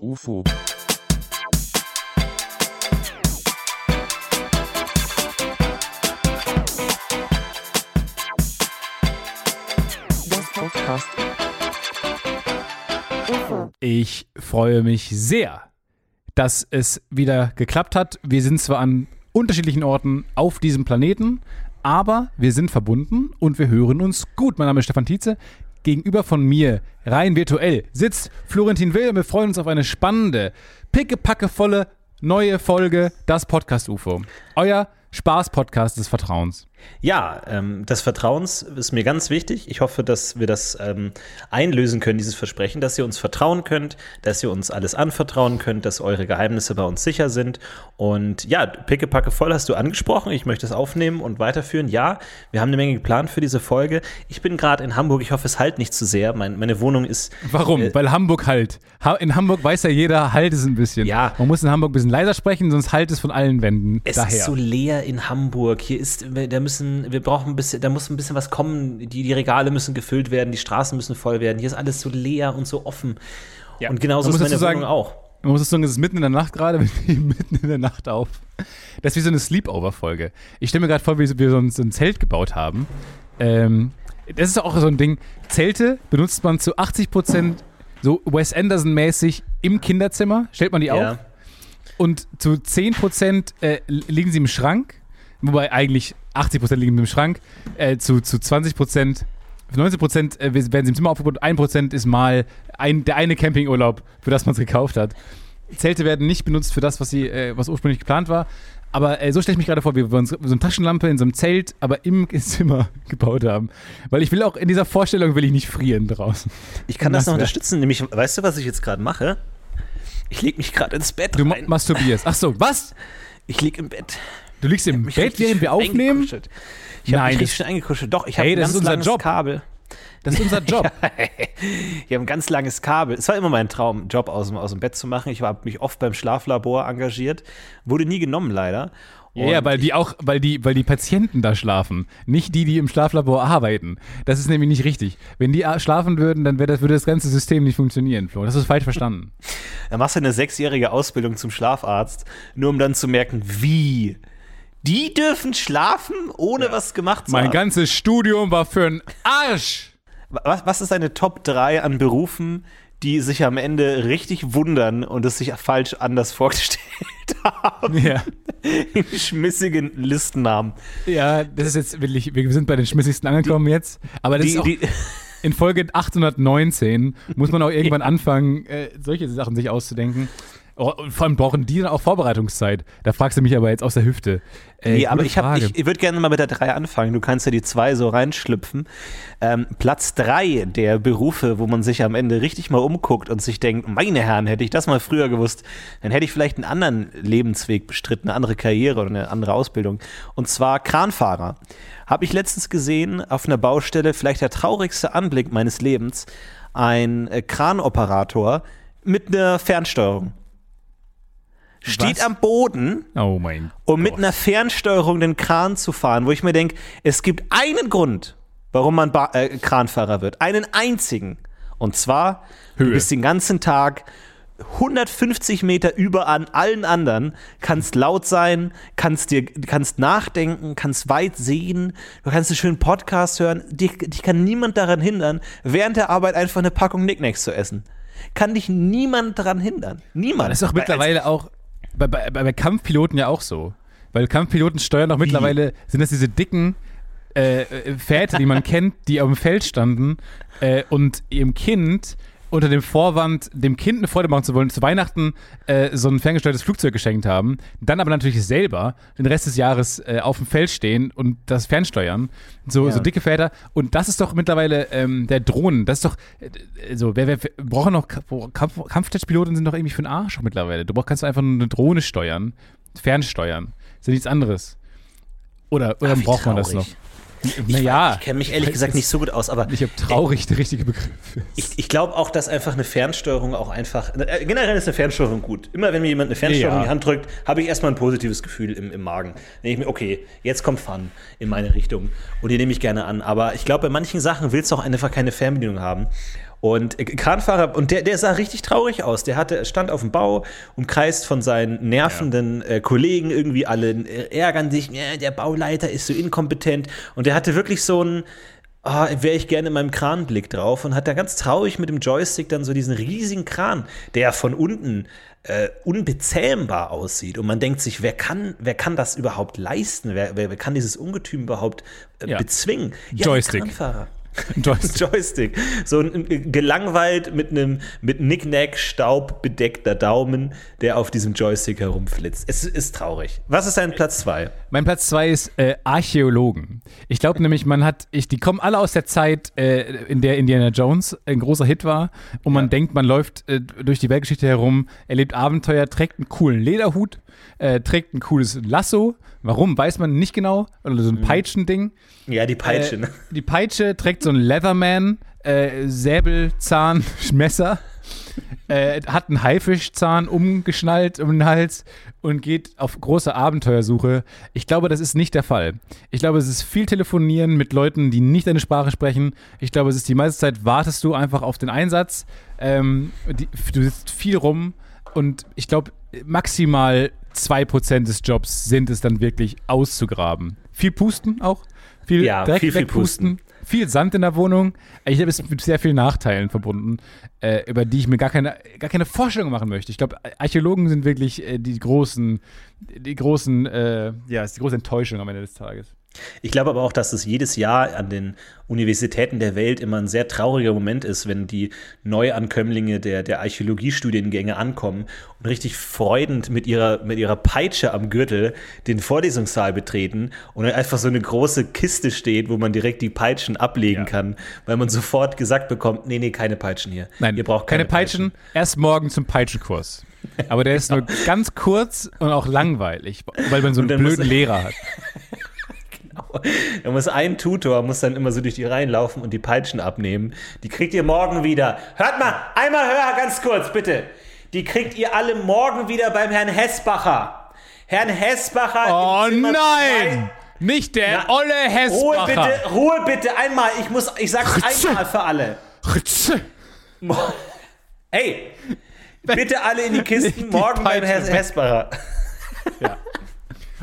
UFO. Das Podcast UFO Ich freue mich sehr, dass es wieder geklappt hat. Wir sind zwar an unterschiedlichen Orten auf diesem Planeten, aber wir sind verbunden und wir hören uns gut. Mein Name ist Stefan Tietze. Gegenüber von mir, rein virtuell, sitzt Florentin Will wir freuen uns auf eine spannende, pickepackevolle neue Folge Das Podcast UFO. Euer Spaß-Podcast des Vertrauens. Ja, ähm, des Vertrauens ist mir ganz wichtig. Ich hoffe, dass wir das ähm, einlösen können, dieses Versprechen, dass ihr uns vertrauen könnt, dass ihr uns alles anvertrauen könnt, dass eure Geheimnisse bei uns sicher sind. Und ja, Pickepacke voll hast du angesprochen. Ich möchte es aufnehmen und weiterführen. Ja, wir haben eine Menge geplant für diese Folge. Ich bin gerade in Hamburg. Ich hoffe, es halt nicht zu sehr. Mein, meine Wohnung ist Warum? Äh, Weil Hamburg halt. Ha in Hamburg weiß ja jeder, halt es ein bisschen. Ja. Man muss in Hamburg ein bisschen leiser sprechen, sonst halt es von allen Wänden Es daher. ist so leer in Hamburg. Hier ist, da müssen, wir brauchen ein bisschen, da muss ein bisschen was kommen. Die, die Regale müssen gefüllt werden, die Straßen müssen voll werden. Hier ist alles so leer und so offen. Ja. Und genauso ist muss meine sagen- Wohnung auch. Man muss sagen, es ist mitten in der Nacht gerade, wir nehmen mitten in der Nacht auf. Das ist wie so eine Sleepover-Folge. Ich stelle mir gerade vor, wie wir so ein, so ein Zelt gebaut haben. Ähm, das ist auch so ein Ding. Zelte benutzt man zu 80 Prozent so Wes Anderson-mäßig im Kinderzimmer. Stellt man die auf. Ja. Und zu 10% äh, liegen sie im Schrank. Wobei eigentlich 80% liegen im Schrank. Äh, zu, zu 20%, 90% äh, werden sie im Zimmer aufgebaut. 1% ist mal ein, der eine Campingurlaub, für das man es gekauft hat. Zelte werden nicht benutzt für das, was, sie, äh, was ursprünglich geplant war. Aber äh, so stelle ich mich gerade vor, wie wir uns so eine Taschenlampe in so einem Zelt, aber im Zimmer gebaut haben. Weil ich will auch in dieser Vorstellung will ich nicht frieren draußen. Ich kann das noch wär- unterstützen. Nämlich, weißt du, was ich jetzt gerade mache? Ich lege mich gerade ins Bett Du rein. masturbierst. Ach so, was? Ich liege im Bett. Du liegst im Bett, während wir aufnehmen? Ich habe mich richtig schön eingekuschelt. Doch, ich habe Hey, ein ganz ist unser langes Job. Kabel. Das ist unser Job. Ich habe ein ganz langes Kabel. Es war immer mein Traum, einen Job aus dem, aus dem Bett zu machen. Ich habe mich oft beim Schlaflabor engagiert. Wurde nie genommen, leider. Ja, ja, Und weil die auch, weil die, weil die Patienten da schlafen, nicht die, die im Schlaflabor arbeiten. Das ist nämlich nicht richtig. Wenn die schlafen würden, dann das, würde das ganze System nicht funktionieren, Flo. Das ist falsch verstanden. Da machst du eine sechsjährige Ausbildung zum Schlafarzt, nur um dann zu merken, wie. Die dürfen schlafen, ohne was gemacht zu Mein haben. ganzes Studium war für einen Arsch. Was, was ist deine Top 3 an Berufen, die sich am Ende richtig wundern und es sich falsch anders vorgestellt haben? Ja. In schmissigen Listennamen. ja, das ist jetzt wirklich, wir sind bei den schmissigsten angekommen jetzt. Aber das Die, ist auch, die, in Folge 819 muss man auch irgendwann anfangen, äh, solche Sachen sich auszudenken. Oh, und vor allem brauchen die dann auch Vorbereitungszeit. Da fragst du mich aber jetzt aus der Hüfte. Äh, nee, aber ich, hab- ich, ich würde gerne mal mit der 3 anfangen. Du kannst ja die 2 so reinschlüpfen. Ähm, Platz 3 der Berufe, wo man sich am Ende richtig mal umguckt und sich denkt, meine Herren, hätte ich das mal früher gewusst, dann hätte ich vielleicht einen anderen Lebensweg bestritten, eine andere Karriere oder eine andere Ausbildung. Und zwar Kranfahrer. Habe ich letztens gesehen auf einer Baustelle, vielleicht der traurigste Anblick meines Lebens, ein äh, Kranoperator mit einer Fernsteuerung. Steht Was? am Boden oh um mit einer Fernsteuerung den Kran zu fahren, wo ich mir denke, es gibt einen Grund, warum man ba äh, Kranfahrer wird. Einen einzigen. Und zwar, du Höhe. bist den ganzen Tag 150 Meter über an allen anderen, kannst laut sein, kannst dir, kannst nachdenken, kannst weit sehen, du kannst einen schönen Podcast hören. Dich, dich kann niemand daran hindern, während der Arbeit einfach eine Packung Nicknacks zu essen. Kann dich niemand daran hindern. Niemand. Das ist doch mittlerweile auch bei, bei, bei Kampfpiloten ja auch so. Weil Kampfpiloten steuern auch mittlerweile, sind das diese dicken äh, äh, Väter, die man kennt, die auf dem Feld standen äh, und ihrem Kind unter dem Vorwand, dem Kind eine Freude machen zu wollen, zu Weihnachten äh, so ein ferngesteuertes Flugzeug geschenkt haben, dann aber natürlich selber den Rest des Jahres äh, auf dem Feld stehen und das fernsteuern. So, Ja. so dicke Väter. Und das ist doch mittlerweile ähm, der Drohnen. Das ist doch, äh, so, wer, wer, wer braucht noch, Kampf, Kampfjetpiloten sind doch irgendwie für den Arsch mittlerweile. Du brauchst, kannst einfach nur eine Drohne steuern, fernsteuern. Ist ja nichts anderes. Oder, oder Ach, braucht man das noch? Traurig. Naja. Ich kenne mich ehrlich gesagt nicht so gut aus, aber Ich habe traurig der richtige Begriff. ist. Ich, ich glaube auch, dass einfach eine Fernsteuerung auch einfach. Äh, generell ist eine Fernsteuerung gut. Immer wenn mir jemand eine Fernsteuerung Ja. in die Hand drückt, habe ich erstmal ein positives Gefühl im, im Magen. Dann denke ich mir, okay, jetzt kommt Fun in meine Richtung. Und die nehme ich gerne an. Aber ich glaube, bei manchen Sachen willst du auch einfach keine Fernbedienung haben. Und äh, Kranfahrer, und der, der sah richtig traurig aus. Der hatte, stand auf dem Bau, umkreist von seinen nervenden äh, Kollegen, irgendwie alle äh, ärgern sich, ja, der Bauleiter ist so inkompetent. Und der hatte wirklich so ein, ah, wäre ich gerne in meinem Kranblick drauf und hat da ganz traurig mit dem Joystick dann so diesen riesigen Kran, der von unten äh, unbezähmbar aussieht. Und man denkt sich, wer kann, wer kann das überhaupt leisten? Wer, wer, wer kann dieses Ungetüm überhaupt äh, Ja. bezwingen? Ja, Joystick. Kranfahrer. Ein Joystick. Joystick. So ein, ein gelangweilt mit einem mit Nicknack Staub bedeckter Daumen, der auf diesem Joystick herumflitzt. Es ist traurig. Was ist dein Platz 2? Mein Platz zwei ist äh, Archäologen. Ich glaube nämlich, man hat, ich, die kommen alle aus der Zeit, äh, in der Indiana Jones ein großer Hit war und man denkt, man läuft äh, durch die Weltgeschichte herum, erlebt Abenteuer, trägt einen coolen Lederhut, äh, trägt ein cooles Lasso. Warum, weiß man nicht genau. Oder so ein Peitschending. Ja, die Peitsche. Äh, ne? die Peitsche trägt so ein Leatherman, äh, Säbelzahn, Messer, äh, hat einen Haifischzahn umgeschnallt um den Hals und geht auf große Abenteuersuche. Ich glaube, das ist nicht der Fall. Ich glaube, es ist viel Telefonieren mit Leuten, die nicht deine Sprache sprechen. Ich glaube, es ist die meiste Zeit, wartest du einfach auf den Einsatz. Ähm, die, du sitzt viel rum und ich glaube, maximal 2% des Jobs sind es dann wirklich auszugraben. Viel pusten auch. Viel Ja, Dreck viel, viel wegpusten. Viel Sand in der Wohnung. Ich habe es mit sehr vielen Nachteilen verbunden, äh, über die ich mir gar keine, gar keine Vorstellung machen möchte. Ich glaube, Archäologen sind wirklich äh, die großen, die großen, äh, ja, ist die große Enttäuschung am Ende des Tages. Ich glaube aber auch, dass es jedes Jahr an den Universitäten der Welt immer ein sehr trauriger Moment ist, wenn die Neuankömmlinge der, der Archäologiestudiengänge ankommen und richtig freudend mit ihrer, mit ihrer Peitsche am Gürtel den Vorlesungssaal betreten und dann einfach so eine große Kiste steht, wo man direkt die Peitschen ablegen Ja. kann, weil man sofort gesagt bekommt, nee, nee, keine Peitschen hier. Nein, ihr braucht keine, Peitschen. Erst morgen zum Peitschenkurs. Aber der ist nur ganz kurz und auch langweilig, weil man so einen blöden Lehrer hat. Da muss ein Tutor muss dann immer so durch die Reihen laufen und die Peitschen abnehmen. Die kriegt ihr morgen wieder. Hört mal, einmal höher, ganz kurz, bitte. Die kriegt ihr alle morgen wieder beim Herrn Hessbacher. Herrn Hessbacher. Oh nein! Nicht der Na, olle zwei. Hessbacher. Ruhe bitte, Ruhe bitte, einmal. Ich muss, ich sag's einmal für alle. Ritze. Hey, bitte alle in die Kisten, Die morgen beim Herrn. Hessbacher.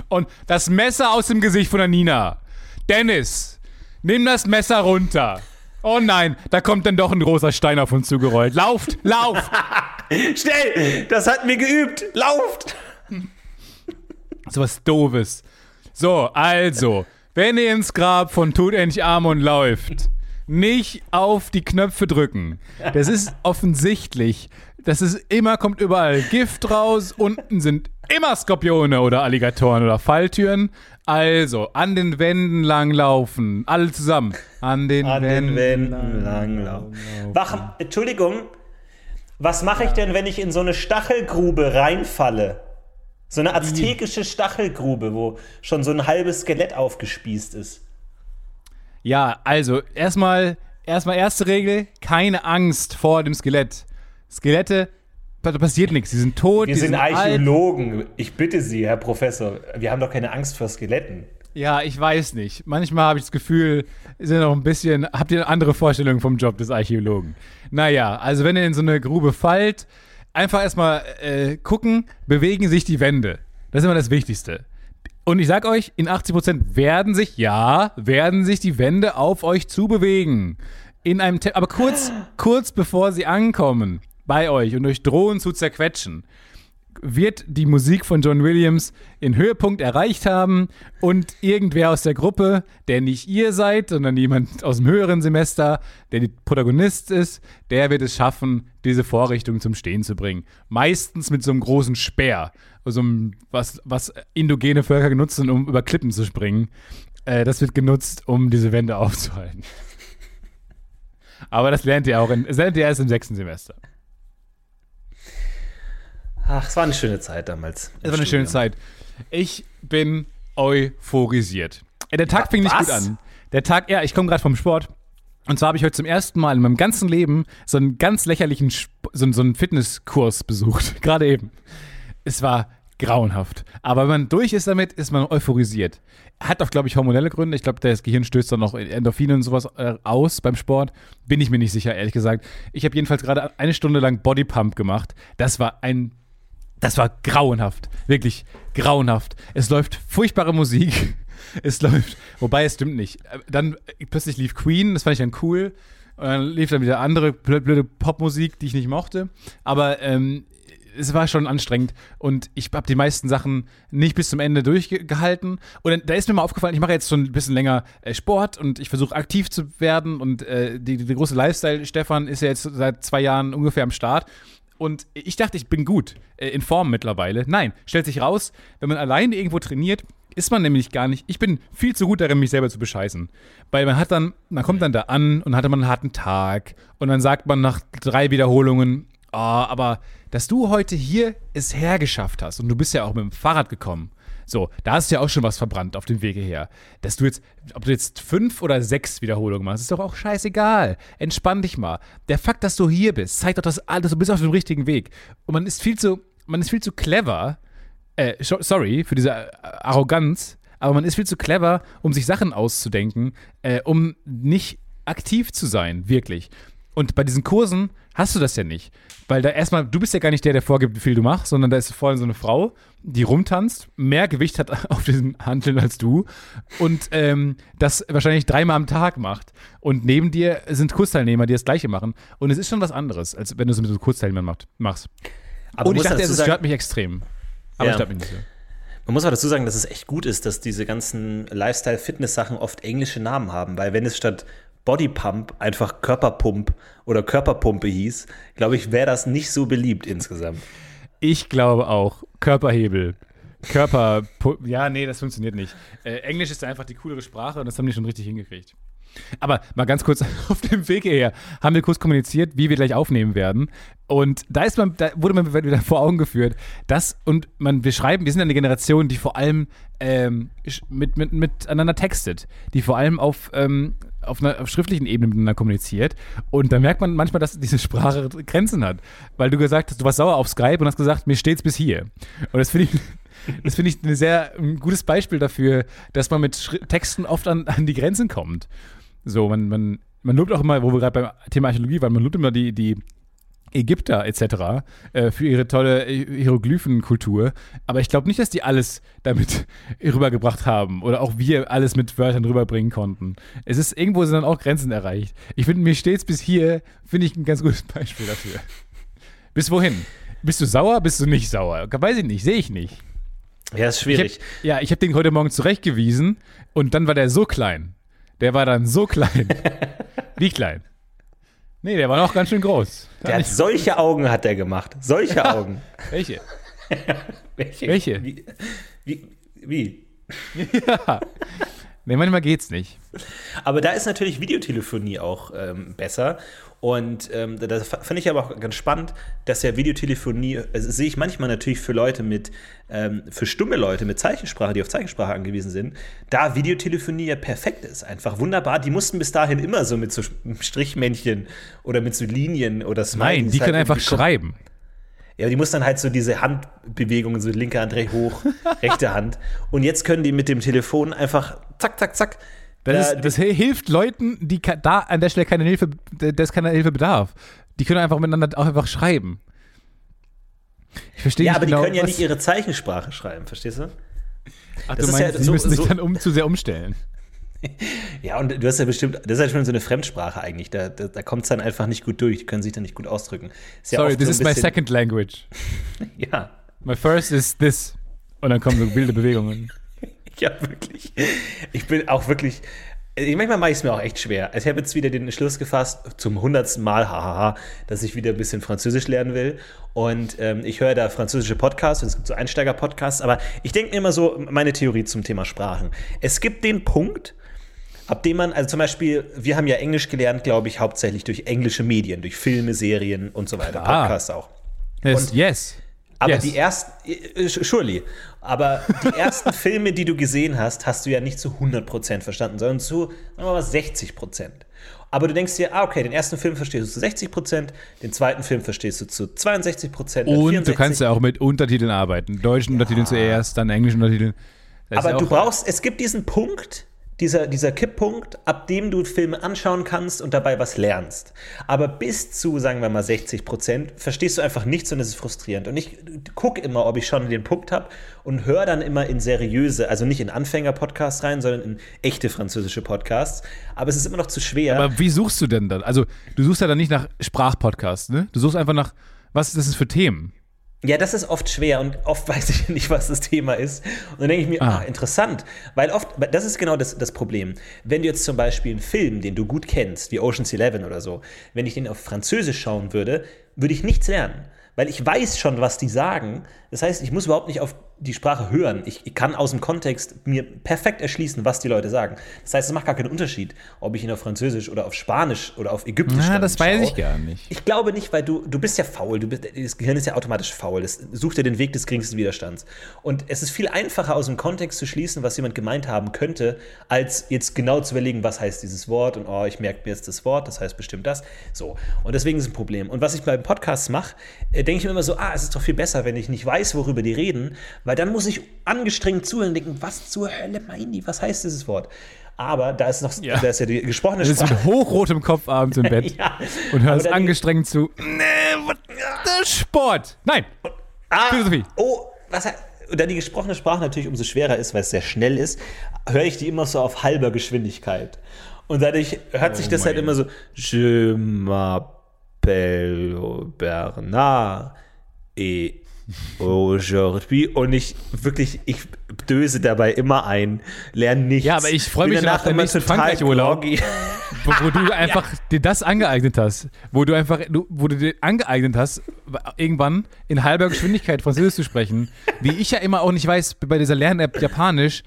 Und das Messer aus dem Gesicht von der Nina. Dennis, nimm das Messer runter. Oh nein, da kommt dann doch ein großer Stein auf uns zugerollt. Lauft, lauft! Schnell! Das hatten wir geübt! Lauft! So was Doofes. So, also, wenn ihr ins Grab von Tutanch Amon läuft, nicht auf die Knöpfe drücken. Das ist offensichtlich. Das ist immer, kommt überall Gift raus. Unten sind immer Skorpione oder Alligatoren oder Falltüren. Also, an den Wänden langlaufen. Alle zusammen. An den An Wänden. den Wänden langlaufen. Wach, Entschuldigung, was mache ich denn, wenn ich in so eine Stachelgrube reinfalle? So eine aztekische Stachelgrube, wo schon so ein halbes Skelett aufgespießt ist. Ja, also, erstmal, erstmal erste Regel: keine Angst vor dem Skelett. Skelette, da passiert nichts. Die sind tot, Wir die sind sind alt. Archäologen. Ich bitte Sie, Herr Professor, wir haben doch keine Angst vor Skeletten. Ja, ich weiß nicht. Manchmal habe ich das Gefühl, Sie sind noch ein bisschen. Habt ihr eine andere Vorstellung vom Job des Archäologen? Naja, also wenn ihr in so eine Grube fallt, einfach erstmal äh, gucken, bewegen sich die Wände. Das ist immer das Wichtigste. Und ich sag euch, in 80% werden sich, ja, werden sich die Wände auf euch zubewegen. In einem Te aber kurz, kurz bevor sie ankommen bei euch und euch drohen zu zerquetschen wird die Musik von John Williams den Höhepunkt erreicht haben und irgendwer aus der Gruppe, der nicht ihr seid, sondern jemand aus dem höheren Semester, der die Protagonist ist, der wird es schaffen, diese Vorrichtung zum Stehen zu bringen. Meistens mit so einem großen Speer, so einem, was, was indogene Völker genutzen, um über Klippen zu springen. Äh, das wird genutzt, um diese Wände aufzuhalten. Aber das lernt ihr auch in, das lernt ihr erst im sechsten Semester. Ach, es war eine schöne Zeit damals. Es war eine schöne Zeit. Ich bin euphorisiert. Äh, Der Tag fing nicht was? gut an. Der Tag, ja, ich komme gerade vom Sport. Und zwar habe ich heute zum ersten Mal in meinem ganzen Leben so einen ganz lächerlichen, so, einen- so einen Fitnesskurs besucht. Gerade eben. Es war grauenhaft. Aber wenn man durch ist damit, ist man euphorisiert. Hat auch, glaube ich, hormonelle Gründe. Ich glaube, das Gehirn stößt dann noch Endorphine und sowas äh, aus beim Sport. Bin ich mir nicht sicher, ehrlich gesagt. Ich habe jedenfalls gerade eine Stunde lang Bodypump gemacht. Das war ein das war grauenhaft. Wirklich grauenhaft. Es läuft furchtbare Musik. Es läuft, wobei es stimmt nicht. Äh, Dann äh, plötzlich lief Queen, das fand ich dann cool. Und dann lief dann wieder andere blöde, Popmusik, die ich nicht mochte. Aber ähm, es war schon anstrengend und ich habe die meisten Sachen nicht bis zum Ende durchgehalten. Und dann, da ist mir mal aufgefallen, ich mache jetzt schon ein bisschen länger äh, Sport und ich versuche aktiv zu werden. Und äh, die, die große Lifestyle-Stefan ist ja jetzt seit zwei Jahren ungefähr am Start. Und ich dachte, ich bin gut, äh, in Form mittlerweile. Nein, stellt sich raus, wenn man alleine irgendwo trainiert, ist man nämlich gar nicht. Ich bin viel zu gut darin, mich selber zu bescheißen. Weil man hat dann, man kommt dann da an und hatte man einen harten Tag und dann sagt man nach drei Wiederholungen, oh, aber dass du heute hier es hergeschafft hast und du bist ja auch mit dem Fahrrad gekommen. So, da hast du ja auch schon was verbrannt auf dem Wege her. Dass du jetzt, ob du jetzt fünf oder sechs Wiederholungen machst, ist doch auch scheißegal. Entspann dich mal. Der Fakt, dass du hier bist, zeigt doch, dass alles, du bist auf dem richtigen Weg. Und man ist viel zu, man ist viel zu clever. Äh, sorry für diese äh, Arroganz, aber man ist viel zu clever, um sich Sachen auszudenken, äh, um nicht aktiv zu sein, wirklich. Und bei diesen Kursen hast du das ja nicht. Weil da erstmal, du bist ja gar nicht der, der vorgibt, wie viel du machst, sondern da ist vorhin so eine Frau, die rumtanzt, mehr Gewicht hat auf diesen Hanteln als du und ähm, das wahrscheinlich dreimal am Tag macht. Und neben dir sind Kursteilnehmer, die das Gleiche machen. Und es ist schon was anderes, als wenn du es mit so Kurzteilnehmern macht, machst. Aber und ich dachte, es stört mich extrem. Aber Ja. stört mich nicht so. Man muss aber dazu sagen, dass es echt gut ist, dass diese ganzen Lifestyle-Fitness-Sachen oft englische Namen haben, weil wenn es statt Bodypump einfach Körperpump oder Körperpumpe hieß, glaube ich, wäre das nicht so beliebt insgesamt. Ich glaube auch. Körperhebel. Körper. Ja, nee, das funktioniert nicht. Äh, Englisch ist einfach die coolere Sprache und das haben die schon richtig hingekriegt. Aber mal ganz kurz auf dem Weg hierher haben wir kurz kommuniziert, wie wir gleich aufnehmen werden. Und da ist man, da wurde man wieder vor Augen geführt, dass, und man, wir schreiben, wir sind eine Generation, die vor allem ähm, mit, mit, miteinander textet, die vor allem auf, ähm, auf einer auf schriftlichen Ebene miteinander kommuniziert. Und da merkt man manchmal, dass diese Sprache Grenzen hat. Weil du gesagt hast, du warst sauer auf Skype und hast gesagt, mir steht's bis hier. Und das finde ich. Das finde ich ein sehr ein gutes Beispiel dafür, dass man mit Schri Texten oft an, an die Grenzen kommt. So, man, man, man lobt auch immer, wo wir gerade beim Thema Archäologie waren, man lobt immer die, die Ägypter etc. Äh, für ihre tolle Hieroglyphenkultur. Aber ich glaube nicht, dass die alles damit rübergebracht haben oder auch wir alles mit Wörtern rüberbringen konnten. Es ist irgendwo sind dann auch Grenzen erreicht. Ich finde mir stets bis hier finde ich ein ganz gutes Beispiel dafür. Bis wohin? Bist du sauer? Bist du nicht sauer? Weiß ich nicht, sehe ich nicht. Ja, ist Ich schwierig. hab, ja, ich habe den heute Morgen zurechtgewiesen und dann war der so klein. Der war dann so klein. Wie klein? Nee, der war noch ganz schön groß. Der hat solche Augen hat er gemacht. Solche Augen. Welche? Welche? Welche? Wie? Wie? wie? Nee, manchmal geht's nicht. Aber da ist natürlich Videotelefonie auch ähm, besser. Und ähm, da- das finde ich aber auch ganz spannend, dass ja Videotelefonie, also sehe ich manchmal natürlich für Leute mit, ähm, für stumme Leute mit Zeichensprache, die auf Zeichensprache angewiesen sind, da Videotelefonie ja perfekt ist. Einfach wunderbar. Die mussten bis dahin immer so mit so Strichmännchen oder mit so Linien oder Smileys Nein, die halt können einfach schreiben. Ja, die muss dann halt so diese Handbewegungen, so linke Hand recht hoch, rechte Hand. Und jetzt können die mit dem Telefon einfach zack, zack, zack. Das, da- ist, das hilft Leuten, die da an der Stelle keine Hilfe, des keine Hilfe bedarf. Die können einfach miteinander auch einfach schreiben. Ich verstehe ja, aber genau, die können ja nicht ihre Zeichensprache schreiben, verstehst du? Ach, das du ist ja meinst, sie so- müssen sich so- dann um, zu sehr umstellen. Ja, und du hast ja bestimmt, das ist ja schon so eine Fremdsprache eigentlich. Da, da, da kommt es dann einfach nicht gut durch. Die können sich dann nicht gut ausdrücken. Ist Sorry, this so is my second language. Ja, My first is this. Und dann kommen so wilde Bewegungen. ja, wirklich. Ich bin auch wirklich. Ich, manchmal mache ich es mir auch echt schwer. Also ich habe jetzt wieder den Entschluss gefasst, zum hundertsten Mal, hahaha, dass ich wieder ein bisschen Französisch lernen will. Und ähm, ich höre da französische Podcasts und es gibt so Einsteiger-Podcasts. Aber ich denke mir immer so, meine Theorie zum Thema Sprachen. Es gibt den Punkt, ab dem man, also zum Beispiel, wir haben ja Englisch gelernt, glaube ich, hauptsächlich durch englische Medien, durch Filme, Serien und so weiter. Podcasts auch. Yes. Und- yes. Aber yes. die ersten, äh, surely, aber die ersten Filme, die du gesehen hast, hast du ja nicht zu 100% verstanden, sondern zu, sagen wir mal, 60%. Aber du denkst dir, ah, okay, den ersten Film verstehst du zu 60%, den zweiten Film verstehst du zu 62%, dann Und 64%. du kannst ja auch mit Untertiteln arbeiten. Deutschen Untertiteln zuerst, dann englischen Untertiteln. Das Aber ja du auch- brauchst, es gibt diesen Punkt, dieser, dieser Kipppunkt, ab dem du Filme anschauen kannst und dabei was lernst. Aber bis zu, sagen wir mal, 60 Prozent verstehst du einfach nichts und es ist frustrierend. Und ich gucke immer, ob ich schon den Punkt habe und höre dann immer in seriöse, also nicht in Anfänger-Podcasts rein, sondern in echte französische Podcasts. Aber es ist immer noch zu schwer. Aber wie suchst du denn dann? Also, du suchst ja dann nicht nach Sprachpodcasts, ne? Du suchst einfach nach, was das ist für Themen. Ja, das ist oft schwer und oft weiß ich nicht, was das Thema ist. Und dann denke ich mir, Ah. ah, interessant. Weil oft, das ist genau das, das Problem. Wenn du jetzt zum Beispiel einen Film, den du gut kennst, wie Ocean's Eleven oder so, wenn ich den auf Französisch schauen würde, würde ich nichts lernen. Weil ich weiß schon, was die sagen. Das heißt, ich muss überhaupt nicht auf die Sprache hören. Ich, ich kann aus dem Kontext mir perfekt erschließen, was die Leute sagen. Das heißt, es macht gar keinen Unterschied, ob ich ihn auf Französisch oder auf Spanisch oder auf Ägyptisch dann das weiß schaue. ich gar nicht. Ich glaube nicht, weil du, du bist ja faul. Du bist, das Gehirn ist ja automatisch faul. Das sucht dir den Weg des geringsten Widerstands. Und es ist viel einfacher, aus dem Kontext zu schließen, was jemand gemeint haben könnte, als jetzt genau zu überlegen, was heißt dieses Wort und oh, ich merke mir jetzt das Wort, das heißt bestimmt das. So. Und deswegen ist es ein Problem. Und was ich beim Podcast mache, äh, denke ich mir immer so, ah, es ist doch viel besser, wenn ich nicht weiß, worüber die reden, weil dann muss ich angestrengt zuhören und denken, was zur Hölle meinen die? Was heißt dieses Wort? Aber da ist noch, Ja. da ist ja die gesprochene Du sitzt Sprache. mit hochrotem Kopf abends im Bett Ja. und hörst angestrengt zu. Nee, was? Das ist Sport. Nein. Ah, Philosophie. Oh, was und da die gesprochene Sprache natürlich umso schwerer ist, weil es sehr schnell ist, höre ich die immer so auf halber Geschwindigkeit. Und dadurch hört sich das halt immer so Je m'appelle Bernard et aujourd'hui und ich wirklich, ich döse dabei immer ein, lerne nichts. Ja, aber ich freu Bin mich den immer nächsten Frankreich-Urlaub. wo, wo du einfach dir das angeeignet hast, wo du einfach, du, wo du dir angeeignet hast, irgendwann in halber Geschwindigkeit Französisch zu sprechen, wie ich ja immer auch nicht weiß bei dieser Lern-App Japanisch.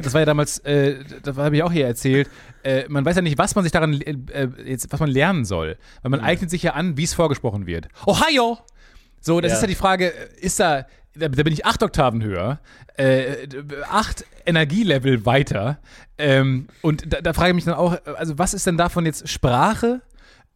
Das war ja damals, äh, das habe ich auch hier erzählt. Äh, man weiß ja nicht, was man sich daran, äh, jetzt, was man lernen soll, weil man eignet sich ja an, wie es vorgesprochen wird. Ohio! So, das Ja. ist ja die Frage, ist da, da, bin ich acht Oktaven höher, äh, acht Energielevel weiter. Ähm, und da, da frage ich mich dann auch, also was ist denn davon jetzt Sprache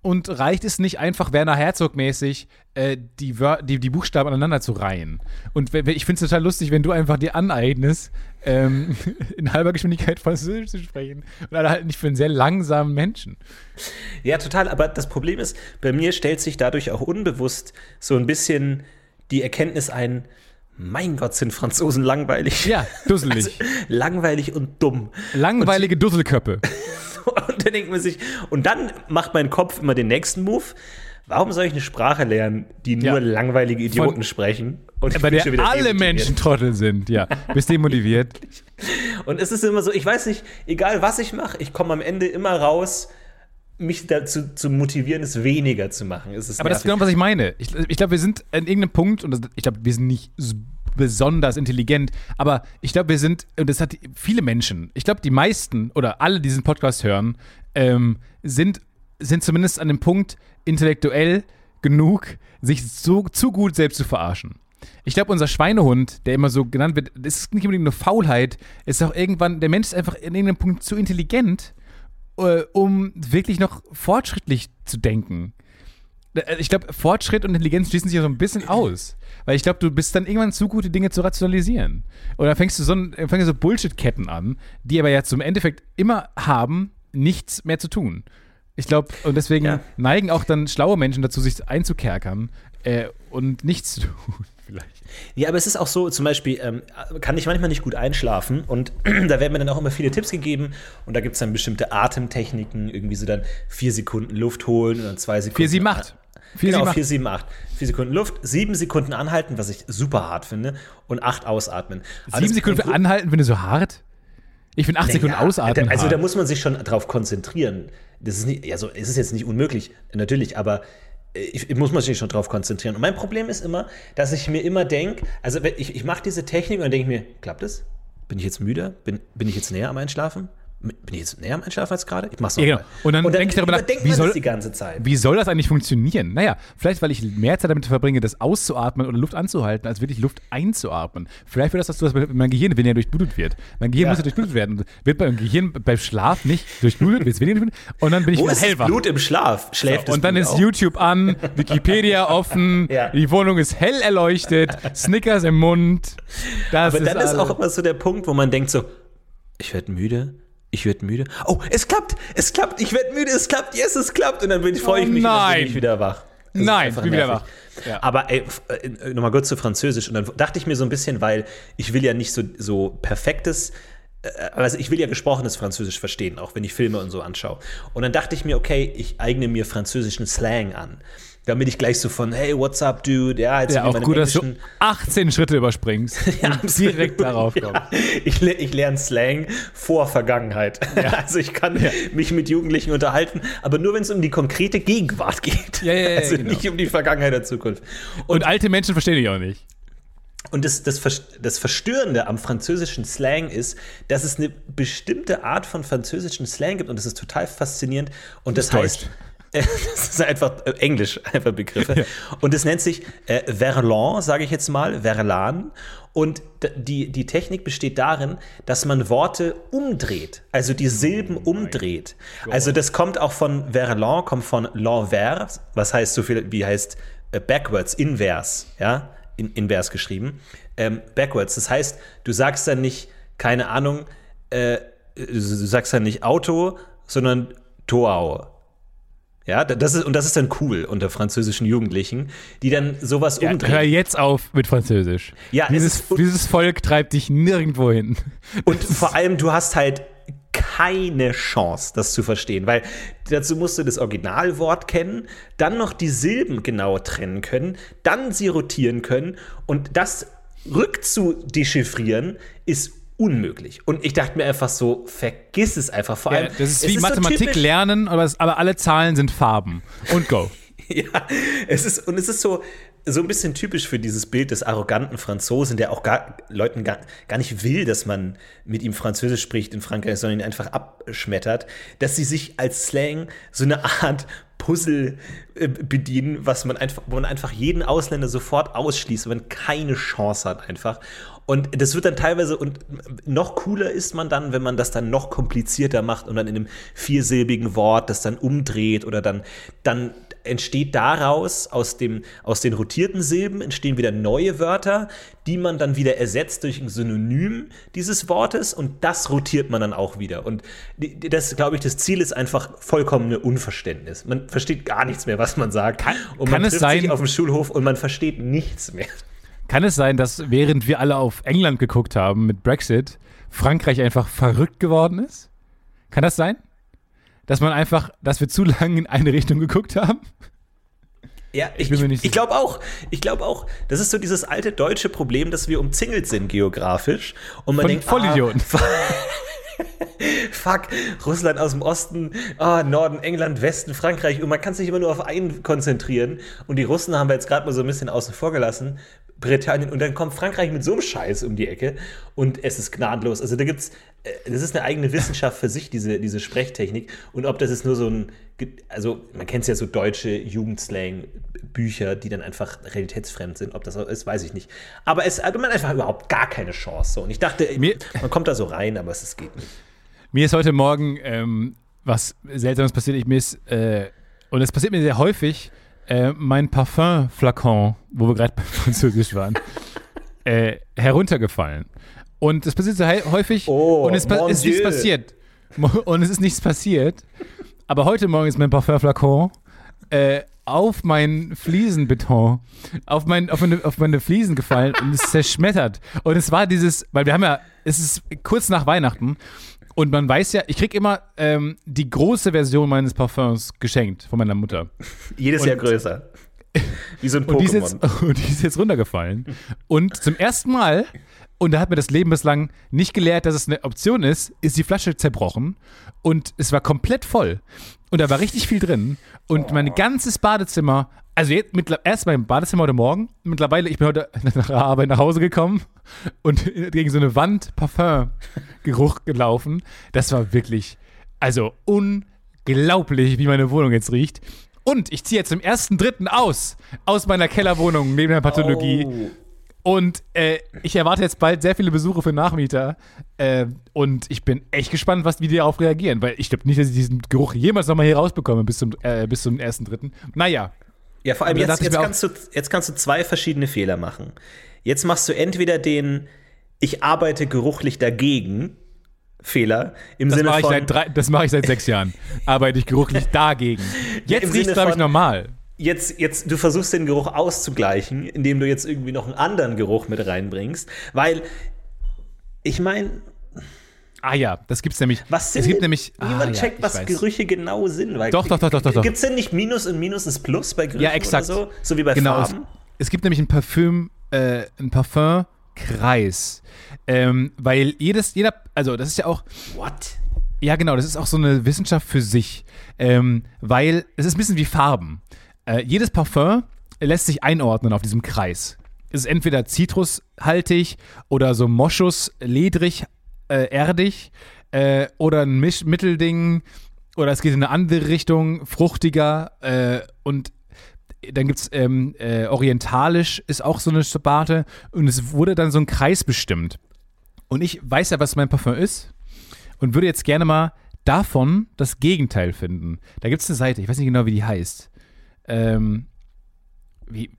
Und reicht es nicht einfach Werner Herzog-mäßig, äh, die, die, die Buchstaben aneinander zu reihen? Und ich finde es total lustig, wenn du einfach dir aneignest, ähm, in halber Geschwindigkeit Französisch zu sprechen. Und alle halten dich für einen sehr langsamen Menschen. Ja, total. Aber das Problem ist, bei mir stellt sich dadurch auch unbewusst so ein bisschen die Erkenntnis ein, mein Gott, sind Franzosen langweilig. Ja, dusselig. langweilig und dumm. Langweilige Dusselköppe. Und dann denkt man sich, und dann macht mein Kopf immer den nächsten Move. Warum soll ich eine Sprache lernen, die nur Ja. langweilige Idioten Von- sprechen? Und Bei der alle. Menschen Trottel sind, ja. Bist demotiviert. Und es ist immer so, ich weiß nicht, egal was ich mache, ich komme am Ende immer raus, mich dazu zu motivieren, es weniger zu machen. Es Aber das ist genau, was ich meine. Ich, ich glaube, wir sind an irgendeinem Punkt, und das, ich glaube, wir sind nicht besonders intelligent, aber ich glaube, wir sind, und das hat viele Menschen, ich glaube, die meisten oder alle, die diesen Podcast hören, ähm, sind, sind zumindest an dem Punkt intellektuell genug, sich so zu gut selbst zu verarschen. Ich glaube, unser Schweinehund, der immer so genannt wird, das ist nicht unbedingt eine Faulheit, ist auch irgendwann, der Mensch ist einfach in irgendeinem Punkt zu intelligent, äh, um wirklich noch fortschrittlich zu denken. Äh, Ich glaube, Fortschritt und Intelligenz schließen sich ja so ein bisschen aus. Weil ich glaube, du bist dann irgendwann zu gut, die Dinge zu rationalisieren. Und dann fängst du so, so Bullshit-Ketten an, die aber ja zum Endeffekt immer haben, nichts mehr zu tun. Ich glaube, und deswegen Ja. neigen auch dann schlaue Menschen dazu, sich einzukerkern äh, und nichts zu tun. Vielleicht. Ja, aber es ist auch so, zum Beispiel ähm, kann ich manchmal nicht gut einschlafen und da werden mir dann auch immer viele Tipps gegeben und da gibt es dann bestimmte Atemtechniken, irgendwie so dann vier Sekunden Luft holen und dann zwei Sekunden. 4, 7, 8. 4, Genau, 7, 8. 4, 7, 8. Vier Sekunden Luft, sieben Sekunden anhalten, was ich super hart finde, und acht ausatmen. Aber Sieben Sekunden anhalten, finde ich so hart. Ich finde 8 Naja, Sekunden ausatmen. da- Also hart. da muss man sich schon drauf konzentrieren. Das ist nicht, also es ist jetzt nicht unmöglich, natürlich, aber äh, ich, ich muss man sich schon drauf konzentrieren. Und mein Problem ist immer, dass ich mir immer denke, also ich, ich mache diese Technik und denke mir, klappt es? Bin ich jetzt müde? Bin, bin ich jetzt näher am Einschlafen? Bin ich jetzt näher am Einschlafen als gerade? Ich mach's noch Ja, genau. Und dann denke ich darüber nach, wie soll- das die ganze Zeit. Wie soll das eigentlich funktionieren? Naja, vielleicht, weil ich mehr Zeit damit verbringe, das auszuatmen oder Luft anzuhalten, als wirklich Luft einzuatmen. Vielleicht wird das, dass das mein Gehirn weniger durchblutet wird. Mein Gehirn Ja. muss ja durchblutet werden. Wird beim Gehirn beim Schlaf nicht durchblutet, wird es weniger durchblutet. Und dann bin ich Wo wieder ist hellwach. Blut im Schlaf? Schläft das und dann Blut ist auch? YouTube an, Wikipedia offen, Ja. die Wohnung ist hell erleuchtet, Snickers im Mund. Das Aber dann ist auch immer so der Punkt, wo man denkt so, ich werde müde, ich werde müde. Oh, es klappt, es klappt, ich werde müde, es klappt, yes, es klappt. Und dann bin ich, freue ich Oh mich und dann bin nein. ich wieder wach. Das Nein, einfach bin wieder nervig. wach. Ja. Aber ey, f- äh, nochmal kurz zu Französisch. Und dann dachte ich mir so ein bisschen, weil ich will ja nicht so, so perfektes, äh, also ich will ja gesprochenes Französisch verstehen, auch wenn ich Filme und so anschaue. Und dann dachte ich mir, okay, ich eigne mir französischen Slang an. Damit ich gleich so von, hey, what's up, dude? Ja, jetzt ja, auch gut, dass du englischen- 18 Schritte überspringst und absolut. direkt darauf kommst. Ja, ich, ich lerne Slang vor Vergangenheit. Also ich kann mich mit Jugendlichen unterhalten, aber nur wenn es um die konkrete Gegenwart geht. Ja, ja, ja, also genau. nicht um die Vergangenheit der Zukunft. Und alte Menschen verstehen dich auch nicht. Und das, das, das Verstörende am französischen Slang ist, dass es eine bestimmte Art von französischen Slang gibt und das ist total faszinierend. Und das, ist heißt, äh, das ist einfach äh, Englisch, einfach Begriffe. Und es nennt sich äh, Verlan, sage ich jetzt mal, Verlan. Und die, die Technik besteht darin, dass man Worte umdreht, also die Silben umdreht. Also das kommt auch von Verlan, kommt von l'envers, was heißt so viel wie heißt äh, backwards, invers, ja, in, invers geschrieben. Ähm, backwards, das heißt, du sagst dann nicht, keine Ahnung, äh, du sagst dann nicht Auto, sondern Toau. Ja, das ist, und das ist dann cool unter französischen Jugendlichen, die dann sowas Ja, umdrehen. hör jetzt auf mit Französisch. Ja, es dieses, dieses Volk treibt dich nirgendwo hin. Und vor allem, du hast halt keine Chance, das zu verstehen, weil dazu musst du das Originalwort kennen, dann noch die Silben genau trennen können, dann sie rotieren können und das rückzudechiffrieren ist unmöglich. Und ich dachte mir einfach so, vergiss es einfach. Vor Ja, allem, das ist wie so Mathematik typisch- lernen, aber, es, aber alle Zahlen sind Farben. Und go. Ja, es ist, und es ist so, so ein bisschen typisch für dieses Bild des arroganten Franzosen, der auch gar, Leuten gar, gar nicht will, dass man mit ihm Französisch spricht in Frankreich, sondern ihn einfach abschmettert, dass sie sich als Slang so eine Art Puzzle äh, bedienen, was man einfach, wo man einfach jeden Ausländer sofort ausschließt, wenn man keine Chance hat einfach. Und das wird dann teilweise, und noch cooler ist man dann, wenn man das dann noch komplizierter macht und dann in einem viersilbigen Wort das dann umdreht oder dann, dann entsteht daraus, aus, dem, aus den rotierten Silben, entstehen wieder neue Wörter, die man dann wieder ersetzt durch ein Synonym dieses Wortes und das rotiert man dann auch wieder. Und das, glaube ich, das Ziel ist einfach vollkommene Unverständnis. Man versteht gar nichts mehr, was man sagt. Kann- und kann man es trifft sein- sich auf dem Schulhof und man versteht nichts mehr. Kann es sein, dass während wir alle auf England geguckt haben mit Brexit, Frankreich einfach verrückt geworden ist? Kann das sein? Dass man einfach, dass wir zu lange in eine Richtung geguckt haben? Ja, ich, ich, ich glaube auch. Ich glaube auch. Das ist so dieses alte deutsche Problem, dass wir umzingelt sind geografisch. Und man Von denkt, Vollidioten. Ah, fuck, Russland aus dem Osten, ah, Norden, England, Westen, Frankreich. Und man kann sich immer nur auf einen konzentrieren. Und die Russen haben wir jetzt gerade mal so ein bisschen außen vor gelassen. Britannien. Und dann kommt Frankreich mit so einem Scheiß um die Ecke. Und es ist gnadenlos. Also da gibt's, äh, das ist eine eigene Wissenschaft für sich, diese, diese Sprechtechnik. Und ob das ist nur so ein, also man kennt es ja so deutsche Jugendslang-Bücher, die dann einfach realitätsfremd sind. Ob das so ist, weiß ich nicht. Aber es hat man einfach überhaupt gar keine Chance. So. Und ich dachte, Mir- man kommt da so rein, aber es, es geht nicht. Mir ist heute Morgen ähm, was Seltsames passiert. Ich mir ist, äh, und es passiert mir sehr häufig, äh, mein Parfum-Flakon, wo wir gerade bei Französisch waren, äh, heruntergefallen. Und es passiert hä- häufig Oh, und es ist nichts passiert. Und es ist nichts passiert. Aber heute Morgen ist mein Parfum-Flakon äh, auf meinen Fliesenbeton, auf, mein, auf, meine, auf meine Fliesen gefallen und ist zerschmettert. Und es war dieses, weil wir haben ja, es ist kurz nach Weihnachten und man weiß ja, ich krieg immer ähm, die große Version meines Parfums geschenkt von meiner Mutter. Jedes Und- Jahr größer. Wie so ein Und die, ist Pokémon. jetzt, und die ist jetzt runtergefallen. Und zum ersten Mal, und da hat mir das Leben bislang nicht gelehrt, dass es eine Option ist, ist die Flasche zerbrochen und es war komplett voll. Und da war richtig viel drin. Und mein ganzes Badezimmer, also jetzt mittler- erst mein Badezimmer heute Morgen, mittlerweile, ich bin heute nach der Arbeit nach Hause gekommen und gegen so eine Wand Parfumgeruch gelaufen. Das war wirklich, also unglaublich, wie meine Wohnung jetzt riecht. Und ich ziehe jetzt zum ersten Dritten aus, aus meiner Kellerwohnung neben der Pathologie. Oh. Und äh, ich erwarte jetzt bald sehr viele Besuche für Nachmieter. Äh, und ich bin echt gespannt, was, wie die darauf reagieren. Weil ich glaube nicht, dass ich diesen Geruch jemals nochmal hier rausbekomme bis zum, äh, bis zum ersten Dritten. Naja, Ja, vor allem jetzt, jetzt, kannst du, jetzt kannst du zwei verschiedene Fehler machen. Jetzt machst du entweder den Ich arbeite geruchlich dagegen Fehler im das Sinne mache ich, von seit drei- das mache ich seit sechs Jahren. Arbeite ich geruchlich dagegen. Jetzt riecht Sinne glaube ich, normal. Jetzt, jetzt, du versuchst den Geruch auszugleichen, indem du jetzt irgendwie noch einen anderen Geruch mit reinbringst, weil ich meine, Ah ja, das gibt's nämlich. was sind es gibt denn- nämlich. Ah, niemand ja, checkt, ich was weiß. Gerüche genau sind. Weil, Doch, doch, doch, doch, doch, doch. Gibt es denn nicht Minus und Minus ist Plus bei Gerüchen Ja, exakt. oder so? So wie bei Genau, es, Farben? es gibt nämlich ein Parfüm, äh, ein Parfumkreis. Ähm, weil jedes, jeder, also das ist ja auch, What? ja genau, das ist auch so eine Wissenschaft für sich. Ähm, weil es ist ein bisschen wie Farben. Äh, jedes Parfum lässt sich einordnen auf diesem Kreis. Es ist entweder zitrushaltig oder so Moschus, ledrig, äh, erdig äh, oder ein Misch Mittelding oder es geht in eine andere Richtung, fruchtiger äh, und dann gibt es ähm, äh, orientalisch, ist auch so eine Sparte und es wurde dann so ein Kreis bestimmt. Und ich weiß ja, was mein Parfum ist und würde jetzt gerne mal davon das Gegenteil finden. Da gibt es eine Seite, ich weiß nicht genau, wie die heißt. Ähm, wie,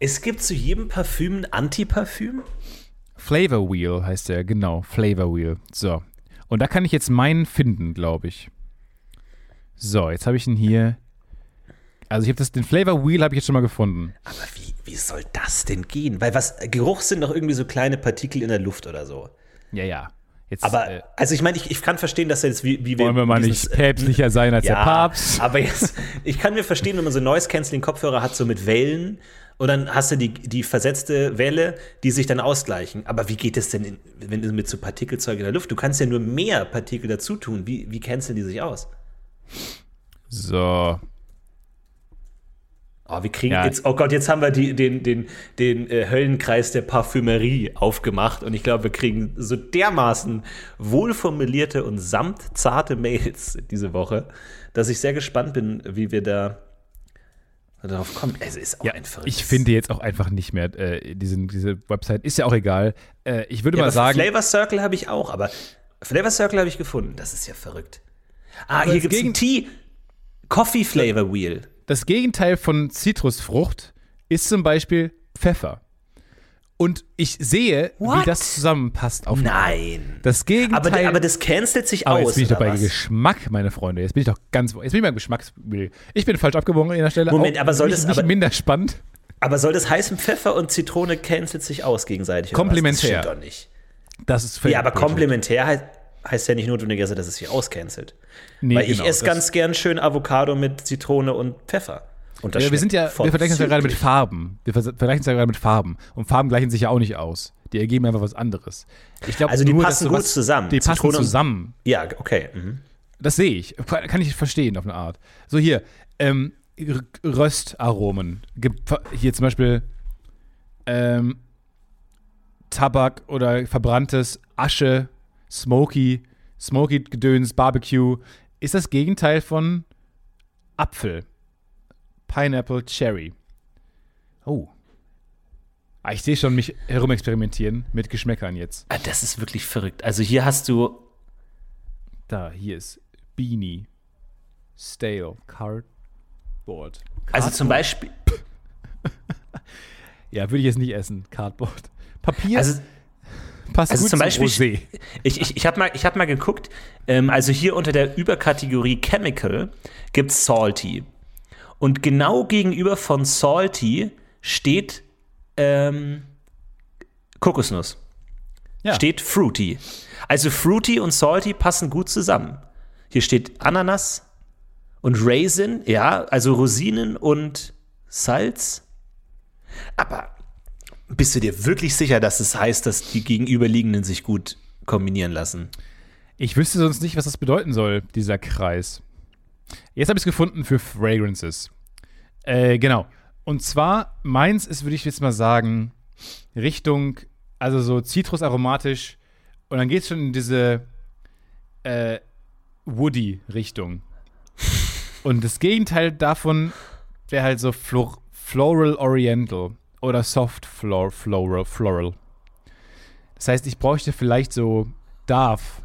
Es gibt zu jedem Parfüm ein Antiparfüm? Flavor Wheel heißt der, genau, Flavor Wheel. So. Und da kann ich jetzt meinen finden, glaube ich. So, jetzt habe ich ihn hier. Also ich habe das, den Flavor Wheel habe ich jetzt schon mal gefunden. Aber wie, wie soll das denn gehen? Weil was, Geruch sind doch irgendwie so kleine Partikel in der Luft oder so. Ja, ja. Jetzt, Aber, äh, also ich meine, ich, ich kann verstehen, dass er jetzt wie, wie wollen wir mal dieses, nicht päpstlicher sein als ja, der Papst? aber jetzt, ich kann mir verstehen, wenn man so Noise-Canceling-Kopfhörer hat, so mit Wellen und dann hast du die, die versetzte Welle, die sich dann ausgleichen. Aber wie geht es denn, in, wenn du mit so Partikelzeug in der Luft? Du kannst ja nur mehr Partikel dazu tun. Wie, wie canceln die sich aus? So. Oh, wir kriegen Ja. jetzt, oh Gott, jetzt haben wir die, den, den, den äh, Höllenkreis der Parfümerie aufgemacht und ich glaube, wir kriegen so dermaßen wohlformulierte und samtzarte Mails diese Woche, dass ich sehr gespannt bin, wie wir da Darauf kommt, es ist auch Ja, ein verrücktes. ich finde jetzt auch einfach nicht mehr äh, diesen, diese Website. Ist ja auch egal. Äh, ich würde ja, mal aber sagen, Flavor Circle habe ich auch, aber Flavor Circle habe ich gefunden. Das ist ja verrückt. Ah, hier das gibt es ein Tee Coffee Flavor Wheel. Das Gegenteil von Zitrusfrucht ist zum Beispiel Pfeffer. Und ich sehe, wie What? das zusammenpasst auf Nein. das Gegenteil. Aber, aber das cancelt sich Aber aus. jetzt bin ich doch bei was? Geschmack, meine Freunde. Jetzt bin ich doch ganz. Jetzt bin ich beim Geschmackswil. Ich bin falsch abgebogen an der Stelle. Moment, Auch aber soll das- nicht aber- minder spannend? Aber soll das heißen, Pfeffer und Zitrone cancelt sich aus gegenseitig? Komplementär. Das stimmt doch nicht. Das ist völlig Ja, aber komplementär heißt, heißt ja nicht notwendigerweise, dass es sich auscancelt. Nee, Weil ich genau, esse ganz gern schön Avocado mit Zitrone und Pfeffer. Und Ja, wir sind ja, wir vergleichen uns ja gerade mit. Farben. Wir vergleichen uns ja gerade mit Farben. Und Farben gleichen sich ja auch nicht aus. Die ergeben einfach was anderes. Ich glaube, Also die nur, passen gut sowas- zusammen. Die passen Zitrone und- zusammen. Ja, okay. Mhm. Das sehe ich. Kann ich verstehen auf eine Art. So hier, ähm, Röstaromen. Hier zum Beispiel ähm, Tabak oder verbranntes Asche, Smoky, Smoky Gedöns, Barbecue. Ist das Gegenteil von Apfel. Pineapple, Cherry. Oh. Ah, ich sehe schon mich herumexperimentieren mit Geschmäckern jetzt. Ah, Das ist wirklich verrückt. Also hier hast du Da, hier ist Beanie. Stale. Cardboard. Also zum Beispiel, Ja, würde ich jetzt nicht essen. Cardboard. Papier also, passt also gut zum Beispiel, Rosé. ich, ich, ich habe mal, ich hab mal geguckt, ähm, also hier unter der Überkategorie Chemical gibt es Salty. Und genau gegenüber von Salty steht ähm, Kokosnuss. Ja. Steht Fruity. Also Fruity und Salty passen gut zusammen. Hier steht Ananas und Raisin, ja, also Rosinen und Salz. Aber bist du dir wirklich sicher, dass es heißt, dass die gegenüberliegenden sich gut kombinieren lassen? Ich wüsste sonst nicht, was das bedeuten soll, dieser Kreis. Jetzt habe ich es gefunden für Fragrances. Äh, genau. Und zwar, meins ist, würde ich jetzt mal sagen, Richtung, also so zitrusaromatisch. Und dann geht es schon in diese äh, Woody-Richtung. Und das Gegenteil davon wäre halt so Flor Floral Oriental oder Soft Flor Floral. Floral. Das heißt, ich bräuchte vielleicht so Darf.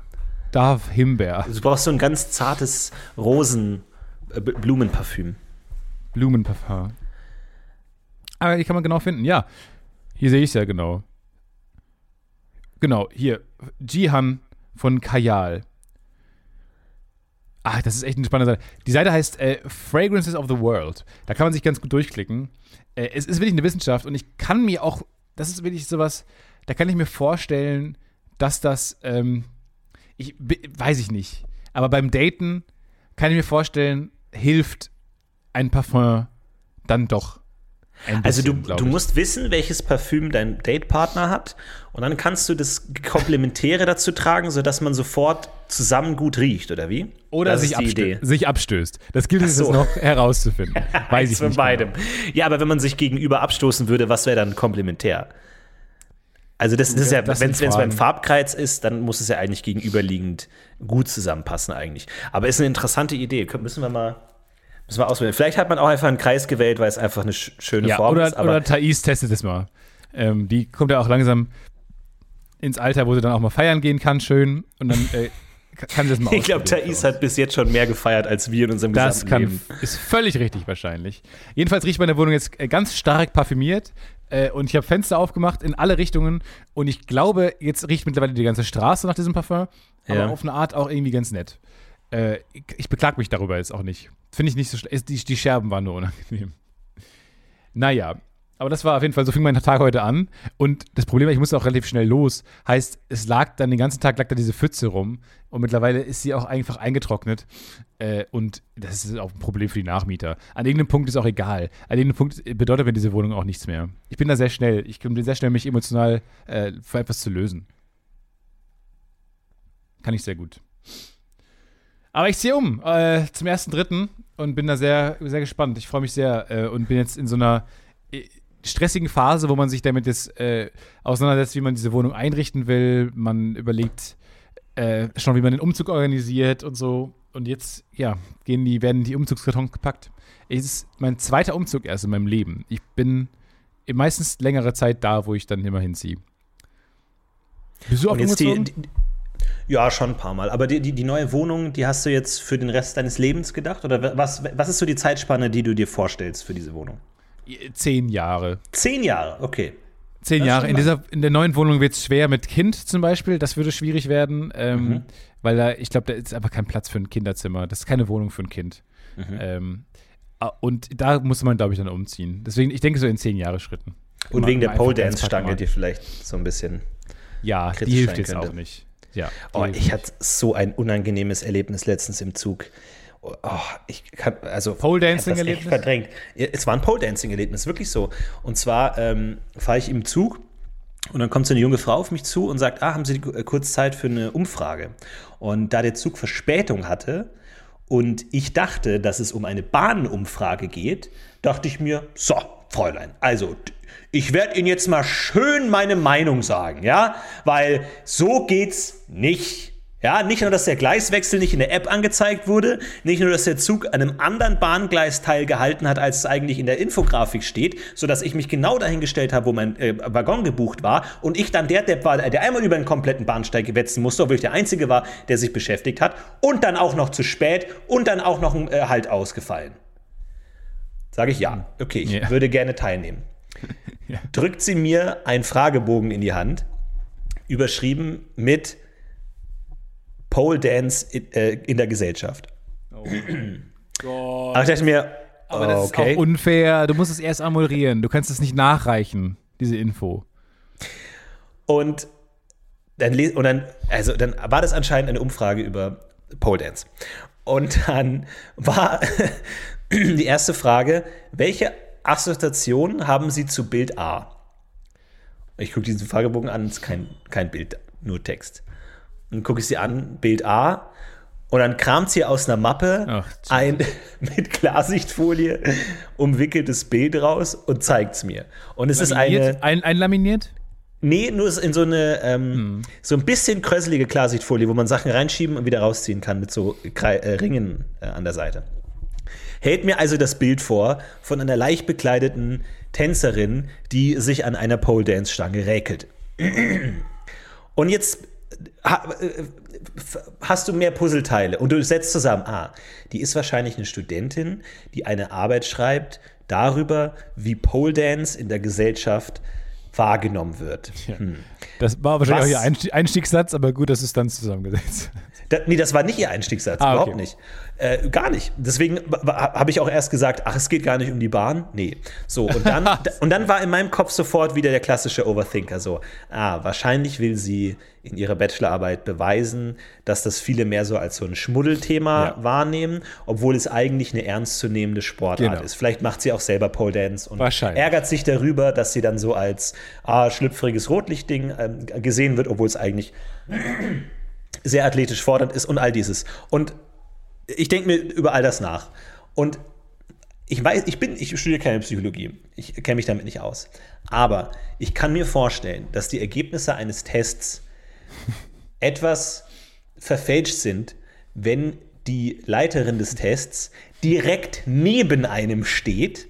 Darf Himbeer. Also du brauchst so ein ganz zartes Rosen-Blumenparfüm. Blumenparfum. Aber die kann man genau finden. Ja, hier sehe ich es ja genau. Genau, hier. Jihan von Kajal. Ah, das ist echt eine spannende Seite. Die Seite heißt äh, Fragrances of the World. Da kann man sich ganz gut durchklicken. Äh, es ist wirklich eine Wissenschaft und ich kann mir auch, das ist wirklich sowas, da kann ich mir vorstellen, dass das, ähm, ich weiß ich nicht, aber beim Daten kann ich mir vorstellen, hilft ein Parfum dann doch. Ein Also du, bisschen, du musst wissen, welches Parfüm dein Datepartner hat und dann kannst du das Komplementäre dazu tragen, sodass man sofort zusammen gut riecht, oder wie? oder sich, abstö Idee. sich abstößt. Das gilt es so. noch herauszufinden. Weiß ich von nicht. beidem. Genau. Ja, aber wenn man sich gegenüber abstoßen würde, was wäre dann komplementär? Also das, das ist ja, das wenn es beim. Farbkreis ist, dann muss es ja eigentlich gegenüberliegend gut zusammenpassen eigentlich. Aber ist eine interessante Idee. Müssen wir mal, müssen wir auswählen. Vielleicht hat man auch einfach einen Kreis gewählt, weil es einfach eine sch schöne Ja, Form oder, ist. Aber oder Thais testet es mal. Ähm, die kommt ja auch langsam ins Alter, wo sie dann auch mal feiern gehen kann, schön. Und dann äh, ka- kann sie das mal ich glaube, ausprobieren Thais hat bis jetzt schon mehr gefeiert als wir in unserem Das gesamten kann, Leben. ist völlig richtig wahrscheinlich. Jedenfalls riecht meine Wohnung jetzt äh, ganz stark parfümiert äh, und ich habe Fenster aufgemacht in alle Richtungen und ich glaube, jetzt riecht mittlerweile die ganze Straße nach diesem Parfum, aber Ja. auf eine Art auch irgendwie ganz nett. Äh, ich, ich beklag mich darüber jetzt auch nicht. Finde ich nicht so schlecht. Die, die Scherben waren nur unangenehm. Naja, aber das war auf jeden Fall, so fing mein Tag heute an. Und das Problem war, ich musste auch relativ schnell los. Heißt, es lag dann den ganzen Tag lag da diese Pfütze rum. Und mittlerweile ist sie auch einfach eingetrocknet. Äh, und das ist auch ein Problem für die Nachmieter. An irgendeinem Punkt ist auch egal. An irgendeinem Punkt bedeutet mir diese Wohnung auch nichts mehr. Ich bin da sehr schnell. Ich bin sehr schnell, mich emotional äh, für etwas zu lösen. Kann ich sehr gut. Aber ich ziehe um äh, zum ersten Dritten und bin da sehr, sehr gespannt. Ich freue mich sehr äh, und bin jetzt in so einer äh, stressigen Phase, wo man sich damit jetzt äh, auseinandersetzt, wie man diese Wohnung einrichten will. Man überlegt äh, schon, wie man den Umzug organisiert und so. und jetzt, ja, gehen die, werden die Umzugskartons gepackt. Es ist mein zweiter Umzug erst in meinem Leben. Ich bin meistens längere Zeit da, wo ich dann immer hinziehe. Bist du auch jetzt die, umgezogen? die, ja, schon ein paar Mal. Aber die, die, die neue Wohnung, die hast du jetzt für den Rest deines Lebens gedacht? Oder was, was ist so die Zeitspanne, die du dir vorstellst für diese Wohnung? Zehn Jahre. Zehn Jahre, okay. Zehn Das Jahre. In, dieser, in der neuen Wohnung wird es schwer mit Kind zum Beispiel. Das würde schwierig werden, ähm, Mhm. weil da, ich glaube, da ist einfach kein Platz für ein Kinderzimmer. Das ist keine Wohnung für ein Kind. Mhm. Ähm, und da muss man, glaube ich, dann umziehen. Deswegen, ich denke so in zehn Jahre Schritten. Und wegen der Pole Dance Stange, die vielleicht so ein bisschen. Ja, die hilft jetzt könnte. auch nicht. Ja, Oh, ich hatte so ein unangenehmes Erlebnis letztens im Zug. Oh, ich kann, also Pole Dancing Erlebnis? verdrängt. Es war ein Pole Dancing Erlebnis, wirklich so. Und zwar ähm, fahre ich im Zug und dann kommt so eine junge Frau auf mich zu und sagt, ah, haben Sie äh, kurz Zeit für eine Umfrage? Und da der Zug Verspätung hatte und ich dachte, dass es um eine Bahnumfrage geht, dachte ich mir, so, Fräulein, also ich werde Ihnen jetzt mal schön meine Meinung sagen, ja, weil so geht's nicht. Ja, nicht nur, dass der Gleiswechsel nicht in der App angezeigt wurde, nicht nur, dass der Zug an einem anderen Bahngleisteil gehalten hat, als es eigentlich in der Infografik steht, sodass ich mich genau dahingestellt habe, wo mein äh, Waggon gebucht war und ich dann der Depp war, der einmal über den kompletten Bahnsteig wetzen musste, obwohl ich der Einzige war, der sich beschäftigt hat und dann auch noch zu spät und dann auch noch ein äh, Halt ausgefallen. Sage ich ja. Okay, ich Ja. würde gerne teilnehmen. Ja. Drückt sie mir einen Fragebogen in die Hand, überschrieben mit Pole Dance in, äh, in der Gesellschaft. Aber ich dachte mir, Aber das okay. ist auch unfair. Du musst es erst amorieren. Du kannst es nicht nachreichen, diese Info. Und dann, und dann, also dann war das anscheinend eine Umfrage über Pole Dance. Und dann war die erste Frage, welche Assoziation haben Sie zu Bild A? Ich gucke diesen Fragebogen an, es ist kein, kein Bild, nur Text. Dann gucke ich sie an, Bild A, und dann kramt sie aus einer Mappe Ach, ein mit Klarsichtfolie umwickeltes Bild raus und zeigt es mir. Und es ist eine. Laminiert? Ein, einlaminiert? Nee, nur in so eine, ähm, so ein bisschen kröselige Klarsichtfolie, wo man Sachen reinschieben und wieder rausziehen kann mit so Krei äh, Ringen äh, an der Seite. Hält mir also das Bild vor von einer leicht bekleideten Tänzerin, die sich an einer Pole-Dance-Stange räkelt. Und jetzt äh, f- hast du mehr Puzzleteile und du setzt zusammen, ah, die ist wahrscheinlich eine Studentin, die eine Arbeit schreibt darüber, wie Pole Dance in der Gesellschaft wahrgenommen wird. Hm. Das war wahrscheinlich Was? auch ihr Einstieg, Einstiegssatz, aber gut, dass es dann zusammengesetzt. Da, nee, das war nicht ihr Einstiegssatz, Ah, okay. überhaupt nicht. Äh, gar nicht. Deswegen habe ich auch erst gesagt, ach, es geht gar nicht um die Bahn. Nee. So, und dann, da, und dann war in meinem Kopf sofort wieder der klassische Overthinker so, ah, wahrscheinlich will sie in ihrer Bachelorarbeit beweisen, dass das viele mehr so als so ein Schmuddelthema Ja. wahrnehmen, obwohl es eigentlich eine ernstzunehmende Sportart Genau. ist. Vielleicht macht sie auch selber Pole Dance und ärgert sich darüber, dass sie dann so als ah, schlüpfriges Rotlichtding ähm, gesehen wird, obwohl es eigentlich sehr athletisch fordernd ist und all dieses. Und ich denke mir über all das nach. Und ich weiß, ich bin, ich studiere keine Psychologie. Ich kenne mich damit nicht aus. Aber ich kann mir vorstellen, dass die Ergebnisse eines Tests etwas verfälscht sind, wenn die Leiterin des Tests direkt neben einem steht,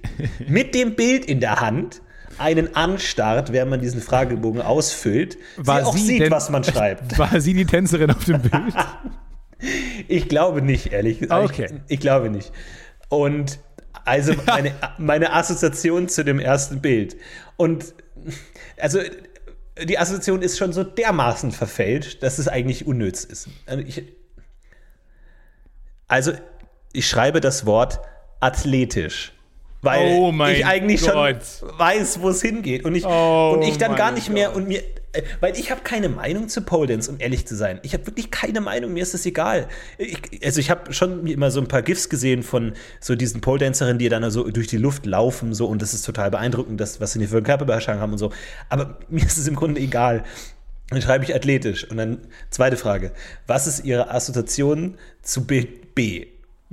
mit dem Bild in der Hand, einen anstarrt, während man diesen Fragebogen ausfüllt, War sie auch sie sieht, denn- was man schreibt. War sie die Tänzerin auf dem Bild? Ich glaube nicht, ehrlich gesagt. Okay. Ich, ich glaube nicht. Und also meine, meine Assoziation zu dem ersten Bild. Und also die Assoziation ist schon so dermaßen verfälscht, dass es eigentlich unnütz ist. Also ich, also ich schreibe das Wort athletisch. Weil Oh ich eigentlich Gott. schon weiß, wo es hingeht. Und ich, Oh und ich dann gar nicht mehr Gott. und mir, äh, weil ich habe keine Meinung zu Pole Dance, um ehrlich zu sein. Ich habe wirklich keine Meinung, mir ist das egal. Ich, also ich habe schon immer so ein paar GIFs gesehen von so diesen Pole Dancerinnen, die dann so durch die Luft laufen so und das ist total beeindruckend, das, was sie für eine Körperbeherrschung haben und so. Aber mir ist es im Grunde egal. Dann schreibe ich athletisch. Und dann zweite Frage. Was ist Ihre Assoziation zu Bild B?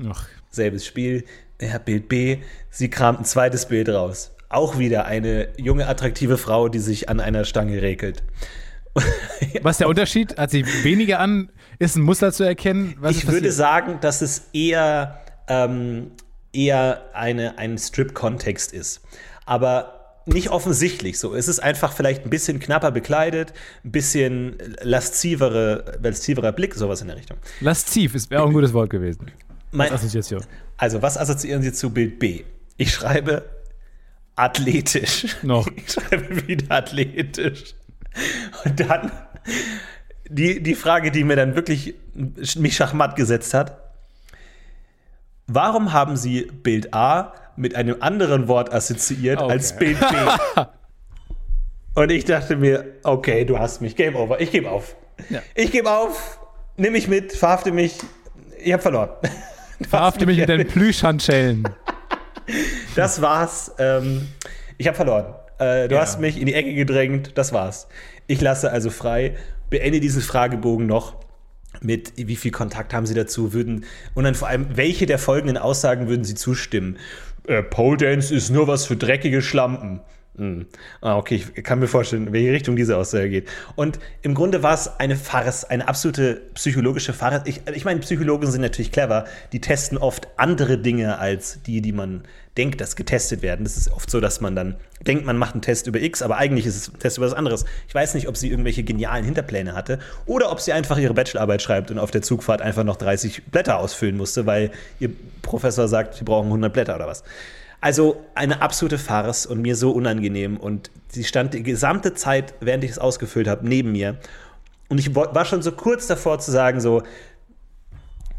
Ach, Selbes Spiel. Ja, Bild B. Sie kramt ein zweites Bild raus. Auch wieder eine junge, attraktive Frau, die sich an einer Stange räkelt. Was ist der Unterschied? Hat sie weniger an? Ist ein Muster zu erkennen? Was ich würde sagen, dass es eher, ähm, eher eine, ein Strip-Kontext ist. Aber nicht offensichtlich so. Es ist einfach vielleicht ein bisschen knapper bekleidet, ein bisschen lascivere, lasciverer Blick, sowas in der Richtung. Lasziv ist wäre auch ein gutes Wort gewesen. Mein, Als Assoziation. also, was assoziieren Sie zu Bild B? Ich schreibe athletisch. Noch. Ich schreibe wieder athletisch. Und dann die, die Frage, die mir dann wirklich mich schachmatt gesetzt hat. Warum haben Sie Bild A mit einem anderen Wort assoziiert Okay. als Bild B? Und ich dachte mir, okay, du hast mich, Game Over, ich gebe auf. Ja. Ich gebe auf, nimm mich mit, verhafte mich, ich habe verloren. Verhafte mich mit deinen Plüschhandschellen. Das war's. Ähm, ich habe verloren. Äh, du Ja. hast mich in die Ecke gedrängt. Das war's. Ich lasse also frei. Beende diesen Fragebogen noch mit, wie viel Kontakt haben Sie dazu? Würden und dann vor allem, welche der folgenden Aussagen würden Sie zustimmen? Äh, Pole Dance ist nur was für dreckige Schlampen. Hm. Ah, okay, ich kann mir vorstellen, in welche Richtung diese Aussage geht. Und im Grunde war es eine Farce, eine absolute psychologische Farce. Ich, ich meine, Psychologen sind natürlich clever. Die testen oft andere Dinge als die, die man denkt, dass getestet werden. Das ist oft so, dass man dann denkt, man macht einen Test über X, aber eigentlich ist es ein Test über was anderes. Ich weiß nicht, ob sie irgendwelche genialen Hinterpläne hatte oder ob sie einfach ihre Bachelorarbeit schreibt und auf der Zugfahrt einfach noch 30 Blätter ausfüllen musste, weil ihr Professor sagt, sie brauchen 100 Blätter oder was. Also eine absolute Farce und mir so unangenehm. Und sie stand die gesamte Zeit, während ich es ausgefüllt habe, neben mir. Und ich war schon so kurz davor zu sagen, so,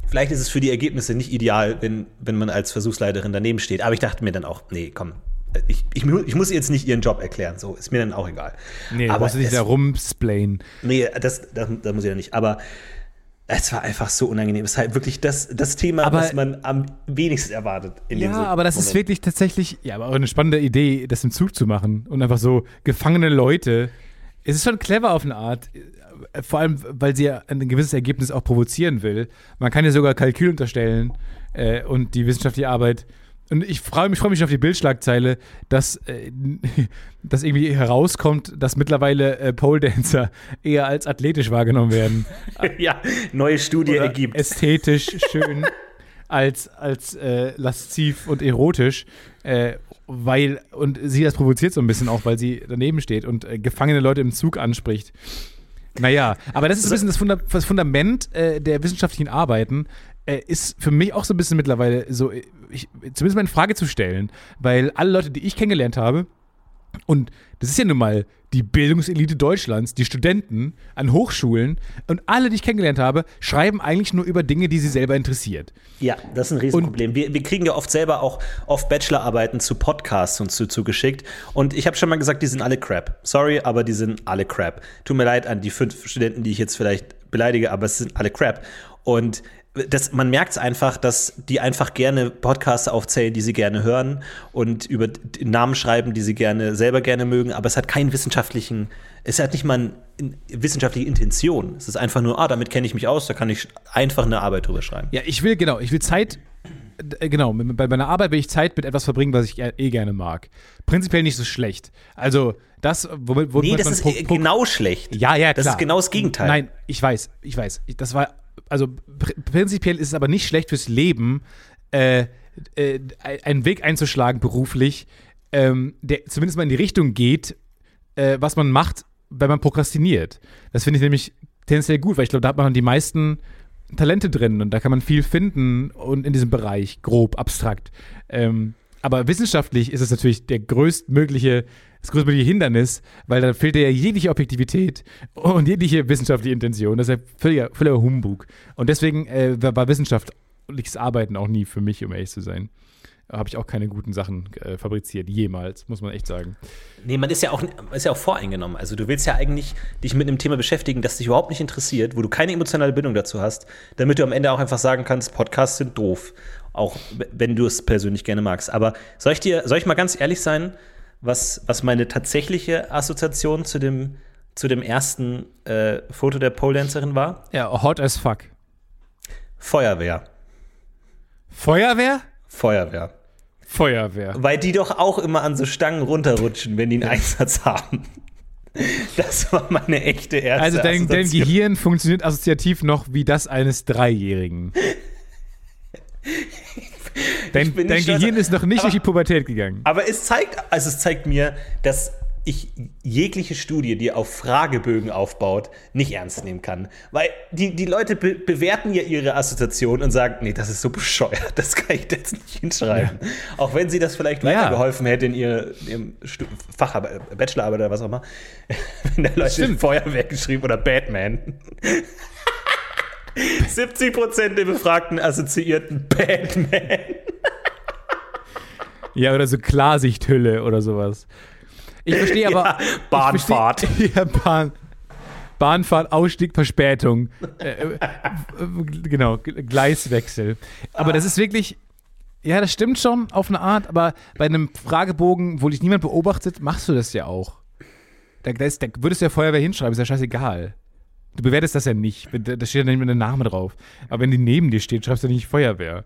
vielleicht ist es für die Ergebnisse nicht ideal, wenn, wenn man als Versuchsleiterin daneben steht. Aber ich dachte mir dann auch, nee, komm, ich, ich, ich muss ihr jetzt nicht ihren Job erklären, so, ist mir dann auch egal. Nee, aber musst du dich es- da rumsplayen. Nee, das, das, das muss ich ja nicht. Aber es war einfach so unangenehm. Es ist halt wirklich das, das Thema, Aber- was man am wenigsten erwartet. In Ja, so- aber das ist Moment. wirklich tatsächlich, ja, aber auch eine spannende Idee, das im Zug zu machen und einfach so gefangene Leute. Es ist schon clever auf eine Art, äh, vor allem, weil sie ja ein gewisses Ergebnis auch provozieren will. Man kann ja sogar Kalkül unterstellen äh, und die wissenschaftliche Arbeit. Und ich freue mich, freue mich auf die Bildschlagzeile, dass, äh, dass irgendwie herauskommt, dass mittlerweile äh, Pole Dancer eher als athletisch wahrgenommen werden. ja, neue Studie Oder ergibt. ästhetisch schön als, als äh, lasziv und erotisch. Äh, weil, und sie das provoziert so ein bisschen auch, weil sie daneben steht und äh, gefangene Leute im Zug anspricht. Naja, aber das ist ein bisschen das, Funda das Fundament äh, der wissenschaftlichen Arbeiten, ist für mich auch so ein bisschen mittlerweile so, äh, ich, zumindest mal in Frage zu stellen, weil alle Leute, die ich kennengelernt habe, und das ist ja nun mal die Bildungselite Deutschlands, die Studenten an Hochschulen und alle, die ich kennengelernt habe, schreiben eigentlich nur über Dinge, die sie selber interessiert. Ja, das ist ein Riesenproblem. Wir, wir kriegen ja oft selber auch oft Bachelorarbeiten zu Podcasts uns zu, zugeschickt. Und ich habe schon mal gesagt, die sind alle crap. Sorry, aber die sind alle crap. Tut mir leid an die fünf Studenten, die ich jetzt vielleicht beleidige, aber es sind alle crap. Und das, man merkt es einfach, dass die einfach gerne Podcasts aufzählen, die sie gerne hören und über Namen schreiben, die sie gerne selber gerne mögen, aber es hat keinen wissenschaftlichen, es hat nicht mal eine wissenschaftliche Intention. Es ist einfach nur, ah, damit kenne ich mich aus, da kann ich einfach eine Arbeit drüber schreiben. Ja, ich will, genau, ich will Zeit, äh, genau, bei meiner Arbeit will ich Zeit mit etwas verbringen, was ich eh gerne mag. Prinzipiell nicht so schlecht. Also, das, womit, womit Nee, das ist Pro- äh, genau schlecht. Ja, ja, Das klar. ist genau das Gegenteil. Nein, ich weiß, ich weiß. Das war, also pr prinzipiell ist es aber nicht schlecht fürs Leben, äh, äh, einen Weg einzuschlagen beruflich, ähm, der zumindest mal in die Richtung geht, äh, was man macht, wenn man prokrastiniert. Das finde ich nämlich tendenziell gut, weil ich glaube, da hat man die meisten Talente drin und da kann man viel finden und in diesem Bereich, grob, abstrakt. Ähm, aber wissenschaftlich ist es natürlich der größtmögliche, das größtmögliche Hindernis, weil da fehlt ja jegliche Objektivität und jegliche wissenschaftliche Intention. Das ist ja völliger, völliger Humbug. Und deswegen äh, war wissenschaftliches Arbeiten auch nie für mich, um ehrlich zu sein. Habe ich auch keine guten Sachen äh, fabriziert, jemals, muss man echt sagen. Nee, man ist ja, auch, ist ja auch voreingenommen. Also du willst ja eigentlich dich mit einem Thema beschäftigen, das dich überhaupt nicht interessiert, wo du keine emotionale Bindung dazu hast, damit du am Ende auch einfach sagen kannst, Podcasts sind doof. Auch wenn du es persönlich gerne magst. Aber soll ich dir, soll ich mal ganz ehrlich sein, was, was meine tatsächliche Assoziation zu dem, zu dem ersten äh, Foto der Pole Dancerin war? Ja, hot as fuck. Feuerwehr. Feuerwehr? Feuerwehr. Feuerwehr. Weil die doch auch immer an so Stangen runterrutschen, wenn die einen Einsatz haben. Das war meine echte erste Also dein, dein. Gehirn funktioniert assoziativ noch wie das eines Dreijährigen. Dein, dein. Gehirn ist noch nicht Aber- durch die Pubertät gegangen. Aber es zeigt, also es zeigt mir, dass ich jegliche Studie, die auf Fragebögen aufbaut, nicht ernst nehmen kann. Weil die, die Leute be bewerten ja ihre Assoziation und sagen, nee, das ist so bescheuert, das kann ich jetzt nicht hinschreiben. Auch wenn sie das vielleicht Ja. weitergeholfen hätte in ihr, ihrem Stu- Facharbeit, Bachelorarbeit oder was auch immer. wenn da Leute Stimmt. Feuerwehr geschrieben oder Batman. 70% der Befragten assoziierten Batman. Ja, oder so Klarsichthülle oder sowas. Ich verstehe aber. Ja, Bahnfahrt. Ich verstehe, ja, Bahn, Bahnfahrt, Ausstieg, Verspätung. Äh, äh, genau, Gleiswechsel. Aber das ist wirklich. Ja, das stimmt schon auf eine Art, aber bei einem Fragebogen, wo dich niemand beobachtet, machst du das ja auch. Da, da, ist, da würdest du ja Feuerwehr hinschreiben, ist ja scheißegal. Du bewertest das ja nicht. Da steht ja nicht mehr der Name drauf. Aber wenn die neben dir steht, schreibst du nicht Feuerwehr.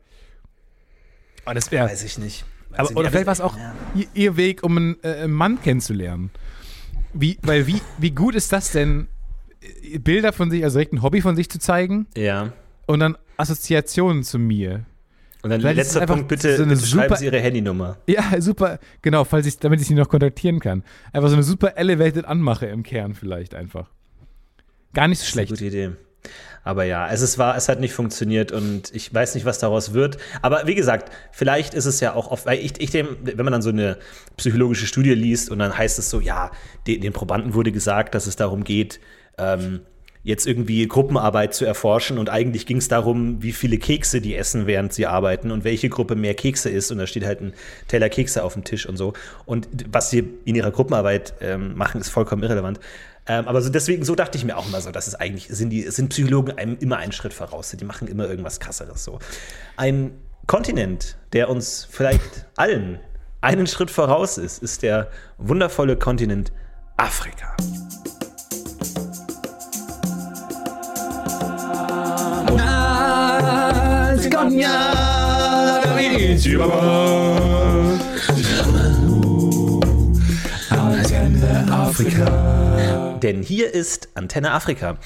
Aber das wäre. Weiß ich nicht. Weiß Aber, ich oder nicht. vielleicht war es auch Ja. ihr, ihr Weg, um einen äh, Mann kennenzulernen. Wie, weil wie, wie gut ist das denn, äh, Bilder von sich, also direkt ein Hobby von sich zu zeigen Ja. und dann Assoziationen zu mir? Und dann Vielleicht letzter einfach Punkt, bitte, so eine bitte schreiben super- Sie Ihre Handynummer. Ja, super, genau, falls ich, damit ich sie noch kontaktieren kann. Einfach so eine super elevated Anmache im Kern vielleicht einfach. Gar nicht so schlecht. gute Idee. Aber ja, es, ist, war, es hat nicht funktioniert und ich weiß nicht, was daraus wird. Aber wie gesagt, vielleicht ist es ja auch oft, weil ich, ich dem, wenn man dann so eine psychologische Studie liest und dann heißt es so, ja, den, den Probanden wurde gesagt, dass es darum geht, ähm, jetzt irgendwie Gruppenarbeit zu erforschen und eigentlich ging es darum, wie viele Kekse die essen, während sie arbeiten und welche Gruppe mehr Kekse isst und da steht halt ein Teller Kekse auf dem Tisch und so. Und was sie in ihrer Gruppenarbeit ähm, machen, ist vollkommen irrelevant. Ähm, aber so deswegen, so dachte ich mir auch immer so, dass es eigentlich, sind die, sind Psychologen einem immer einen Schritt voraus, die machen immer irgendwas krasseres so. Ein Kontinent, der uns vielleicht allen einen Schritt voraus ist, ist der wundervolle Kontinent Afrika. Denn hier ist Antenne Afrika.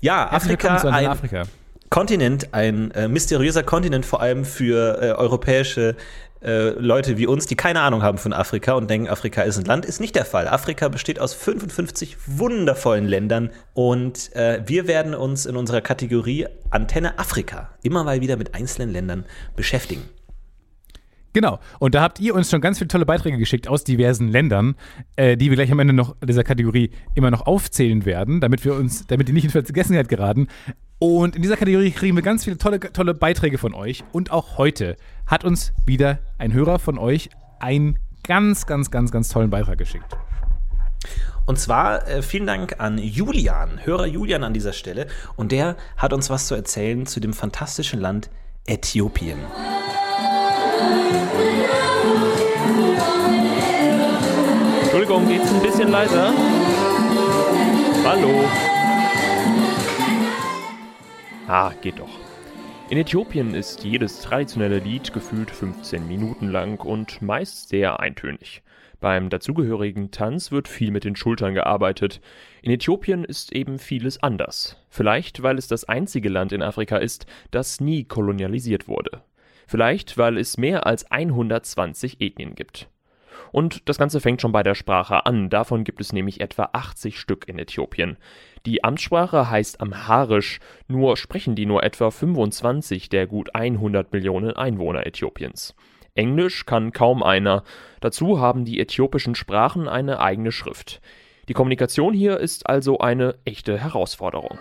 Ja, Afrika, ein Afrika. Kontinent, ein äh, mysteriöser Kontinent, vor allem für äh, europäische äh, Leute wie uns, die keine Ahnung haben von Afrika und denken, Afrika ist ein Land, ist nicht der Fall. Afrika besteht aus 55 wundervollen Ländern und äh, wir werden uns in unserer Kategorie Antenne Afrika immer mal wieder mit einzelnen Ländern beschäftigen. Genau. Und da habt ihr uns schon ganz viele tolle Beiträge geschickt aus diversen Ländern, äh, die wir gleich am Ende noch dieser Kategorie immer noch aufzählen werden, damit wir uns, damit die nicht in Vergessenheit geraten. Und in dieser Kategorie kriegen wir ganz viele tolle, tolle Beiträge von euch. Und auch heute hat uns wieder ein Hörer von euch einen ganz, ganz, ganz, ganz tollen Beitrag geschickt. Und zwar äh, vielen Dank an Julian, Hörer Julian an dieser Stelle. Und der hat uns was zu erzählen zu dem fantastischen Land Äthiopien. Entschuldigung, geht's ein bisschen leiser? Hallo. Ah, geht doch. In Äthiopien ist jedes traditionelle Lied gefühlt 15 Minuten lang und meist sehr eintönig. Beim dazugehörigen Tanz wird viel mit den Schultern gearbeitet. In Äthiopien ist eben vieles anders. Vielleicht, weil es das einzige Land in Afrika ist, das nie kolonialisiert wurde. Vielleicht, weil es mehr als 120 Ethnien gibt. Und das Ganze fängt schon bei der Sprache an. Davon gibt es nämlich etwa 80 Stück in Äthiopien. Die Amtssprache heißt Amharisch, nur sprechen die nur etwa 25 der gut 100 Millionen Einwohner Äthiopiens. Englisch kann kaum einer. Dazu haben die äthiopischen Sprachen eine eigene Schrift. Die Kommunikation hier ist also eine echte Herausforderung.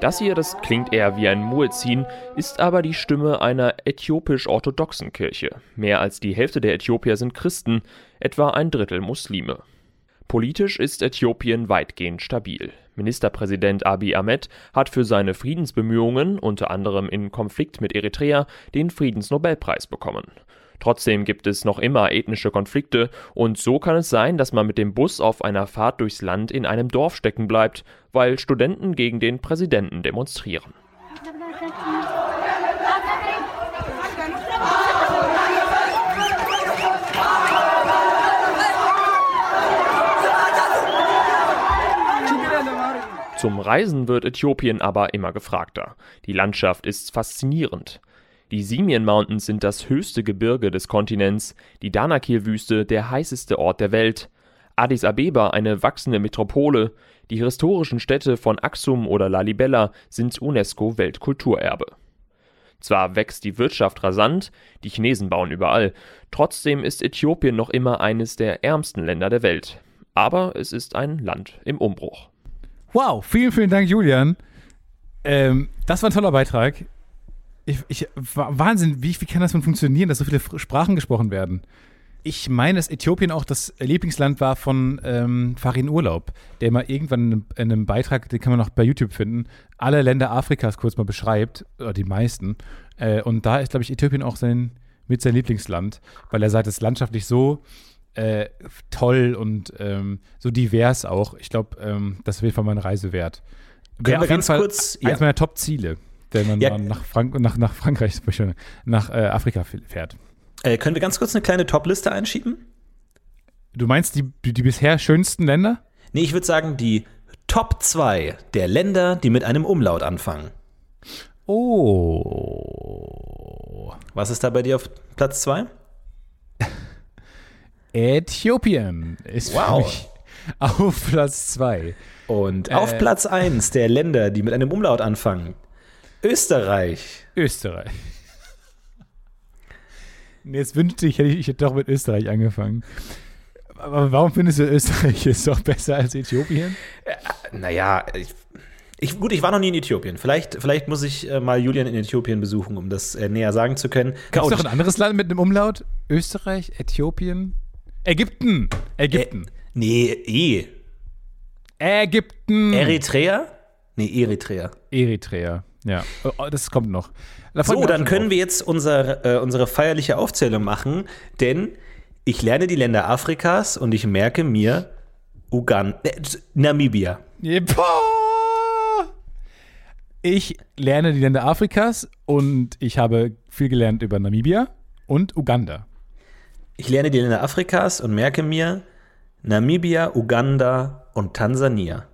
Das hier, das klingt eher wie ein Muezzin, ist aber die Stimme einer äthiopisch-orthodoxen Kirche. Mehr als die Hälfte der Äthiopier sind Christen, etwa ein Drittel Muslime. Politisch ist Äthiopien weitgehend stabil. Ministerpräsident Abiy Ahmed hat für seine Friedensbemühungen, unter anderem im Konflikt mit Eritrea, den Friedensnobelpreis bekommen. Trotzdem gibt es noch immer ethnische Konflikte und so kann es sein, dass man mit dem Bus auf einer Fahrt durchs Land in einem Dorf stecken bleibt, weil Studenten gegen den Präsidenten demonstrieren. Zum Reisen wird Äthiopien aber immer gefragter. Die Landschaft ist faszinierend. Die Simien Mountains sind das höchste Gebirge des Kontinents, die Danakil-Wüste der heißeste Ort der Welt, Addis Abeba eine wachsende Metropole, die historischen Städte von Aksum oder Lalibela sind UNESCO-Weltkulturerbe. Zwar wächst die Wirtschaft rasant, die Chinesen bauen überall, trotzdem ist Äthiopien noch immer eines der ärmsten Länder der Welt. Aber es ist ein Land im Umbruch. Wow, vielen, vielen Dank, Julian. Ähm, das war ein toller Beitrag. Ich, ich, Wahnsinn, wie, wie kann das denn funktionieren, dass so viele Sprachen gesprochen werden? Ich meine, dass Äthiopien auch das Lieblingsland war von ähm, Farin Urlaub, der mal irgendwann in einem, in einem, Beitrag, den kann man auch bei YouTube finden, alle Länder Afrikas kurz mal beschreibt, oder die meisten. Äh, und da ist, glaube ich, Äthiopien auch sein, mit sein Lieblingsland, weil er sagt, es ist landschaftlich so äh, toll und ähm, so divers auch. Ich glaube, ähm, das ist auf jeden Fall mal eine Reise wert. Wäre auf jeden Fall kurz, eines ja. meiner Top-Ziele, wenn man ja. nach, Frank nach, nach Frankreich, nach äh, Afrika fährt. Äh, können wir ganz kurz eine kleine Top-Liste einschieben? Du meinst die, die, bisher schönsten Länder? Nee, ich würde sagen die Top 2 der Länder, die mit einem Umlaut anfangen. Oh. Was ist da bei dir auf Platz 2? Äthiopien ist wow. auf Platz 2. Und äh, auf Platz 1 der Länder, die mit einem Umlaut anfangen. Österreich. Österreich. Jetzt wünschte ich, hätte ich, ich hätte doch mit Österreich angefangen. Aber warum findest du Österreich ist doch besser als Äthiopien? Äh, naja, ich, ich, gut, ich war noch nie in Äthiopien. Vielleicht, vielleicht muss ich äh, mal Julian in Äthiopien besuchen, um das äh, näher sagen zu können. Gibt es noch ein anderes Land mit einem Umlaut? Österreich, Äthiopien? Ägypten! Ägypten. Ä nee, eh. Ägypten! Eritrea? Nee, Eritrea. Eritrea, ja. Oh, das kommt noch. So, dann können auf. wir jetzt unser, äh, unsere feierliche Aufzählung machen, denn ich lerne die Länder Afrikas und ich merke mir Uganda, äh, Namibia. Ich lerne die Länder Afrikas und ich habe viel gelernt über Namibia und Uganda. Ich lerne die Länder Afrikas und merke mir Namibia, Uganda und Tansania.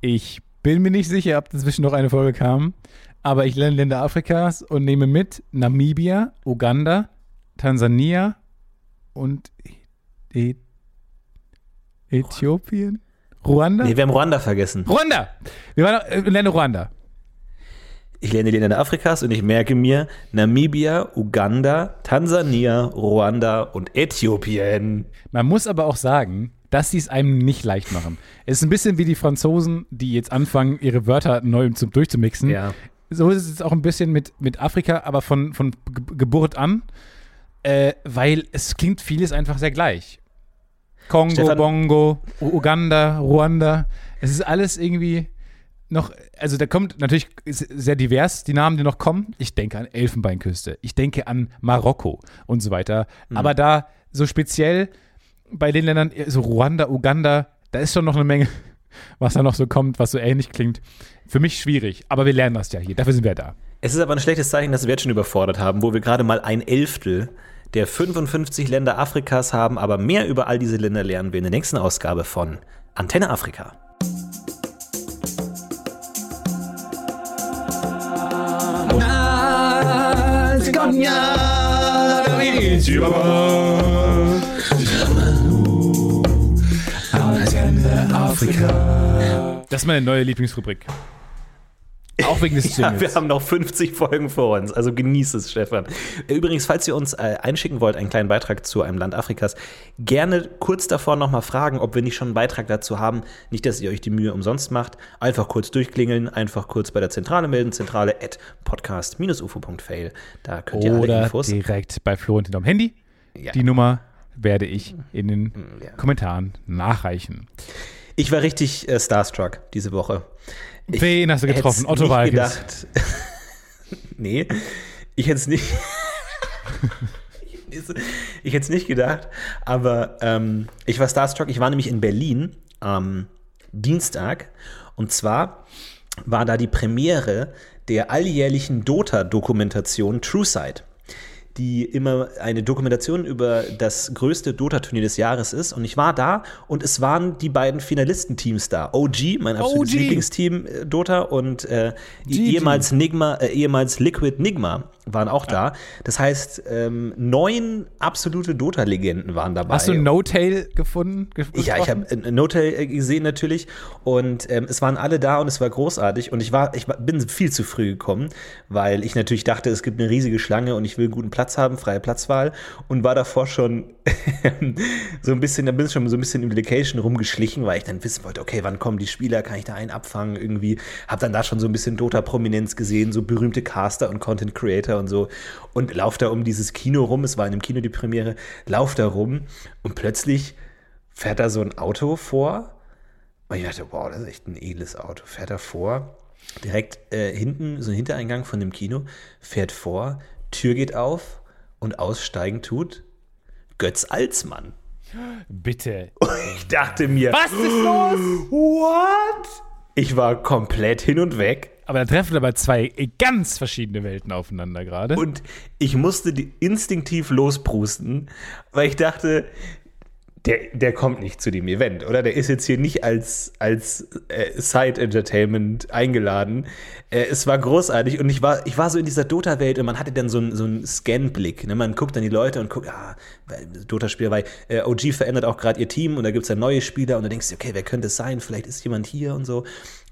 Ich bin mir nicht sicher, ob dazwischen noch eine Folge kam, aber ich lerne Länder Afrikas und nehme mit Namibia, Uganda, Tansania und e Äthiopien? Ruanda? Nee, wir haben Ruanda vergessen. Ruanda! Wir waren äh, lernen Ruanda. Ich lerne die Länder Afrikas und ich merke mir Namibia, Uganda, Tansania, Ruanda und Äthiopien. Man muss aber auch sagen, dass sie es einem nicht leicht machen. Es ist ein bisschen wie die Franzosen, die jetzt anfangen, ihre Wörter neu zum, durchzumixen. Ja so ist es auch ein bisschen mit, mit Afrika, aber von, von Geburt an, äh, weil es klingt vieles einfach sehr gleich. Kongo, Stefan. Bongo, Uganda, Ruanda. Es ist alles irgendwie noch, also da kommt natürlich sehr divers die Namen, die noch kommen. Ich denke an Elfenbeinküste, ich denke an Marokko und so weiter. Mhm. Aber da so speziell bei den Ländern, so Ruanda, Uganda, da ist schon noch eine Menge, was da noch so kommt, was so ähnlich klingt. Für mich schwierig, aber wir lernen das ja hier. Dafür sind wir da. Es ist aber ein schlechtes Zeichen, dass wir jetzt schon überfordert haben, wo wir gerade mal ein Elftel der 55 Länder Afrikas haben, aber mehr über all diese Länder lernen wir in der nächsten Ausgabe von Antenne Afrika. Das ist meine neue Lieblingsrubrik. Auch wegen des ja, wir haben noch 50 Folgen vor uns, also genieß es, Stefan. Übrigens, falls ihr uns äh, einschicken wollt, einen kleinen Beitrag zu einem Land Afrikas, gerne kurz davor nochmal fragen, ob wir nicht schon einen Beitrag dazu haben. Nicht, dass ihr euch die Mühe umsonst macht. Einfach kurz durchklingeln, einfach kurz bei der Zentrale melden, zentrale at podcast-ufo.fail. Da könnt ihr Oder alle Infos. direkt bei Florentin am Handy. Ja. Die Nummer werde ich in den mm, ja. Kommentaren nachreichen. Ich war richtig äh, starstruck diese Woche. Wen hast du getroffen? Otto Walkes. nee, ich hätte es nicht. ich hätte es nicht gedacht, aber ähm, ich war starstruck. Ich war nämlich in Berlin am Dienstag und zwar war da die Premiere der alljährlichen Dota-Dokumentation TrueSight. Die immer eine Dokumentation über das größte Dota-Turnier des Jahres ist. Und ich war da und es waren die beiden Finalistenteams da. OG, mein absolutes OG. Lieblingsteam äh, Dota und äh, ehemals Nigma, äh, ehemals Liquid Nigma waren auch da. Das heißt, ähm, neun absolute Dota-Legenden waren dabei. Hast du No-Tail gefunden? ge- Ja, ich habe ein Hotel äh, gesehen natürlich und ähm, es waren alle da und es war großartig und ich war ich bin viel zu früh gekommen, weil ich natürlich dachte, es gibt eine riesige Schlange und ich will guten Platz haben, freie Platzwahl und war davor schon so ein bisschen, da bin ich schon so ein bisschen im Delegation rumgeschlichen, weil ich dann wissen wollte, okay, wann kommen die Spieler, kann ich da einen abfangen irgendwie, habe dann da schon so ein bisschen Dota-Prominenz gesehen, so berühmte Caster und Content Creator und so und lauf da um dieses Kino rum, es war in einem Kino die Premiere, lauf da rum und plötzlich fährt da so ein Auto vor. Und ich dachte, wow, das ist echt ein edles Auto. Fährt da vor, direkt äh, hinten, so ein Hintereingang von dem Kino, fährt vor, Tür geht auf und aussteigen tut Götz Alsmann. Bitte. Ich dachte mir, Was ist los? what? Ich war komplett hin und weg. Aber da treffen aber zwei ganz verschiedene Welten aufeinander gerade. Und ich musste die instinktiv losprusten, weil ich dachte, der, der kommt nicht zu dem Event, oder? Der ist jetzt hier nicht als, als äh, Side-Entertainment eingeladen. Äh, es war großartig und ich war, ich war so in dieser Dota-Welt und man hatte dann so einen so Scan-Blick. Ne? Man guckt dann die Leute und guckt, ah, Dota-Spieler, weil äh, OG verändert auch gerade ihr Team und da gibt es dann neue Spieler und du denkst dir, okay, wer könnte es sein? Vielleicht ist jemand hier und so.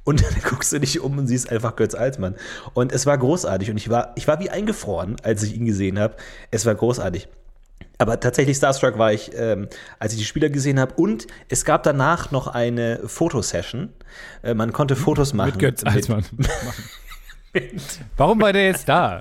Und dann guckst du dich um und siehst einfach Götz Altmann. Und es war großartig. Und ich war, ich war wie eingefroren, als ich ihn gesehen habe. Es war großartig. Aber tatsächlich Starstruck war ich, ähm, als ich die Spieler gesehen habe. Und es gab danach noch eine Fotosession. Äh, man konnte Fotos machen. mit Götz Altmann. Warum war der jetzt da?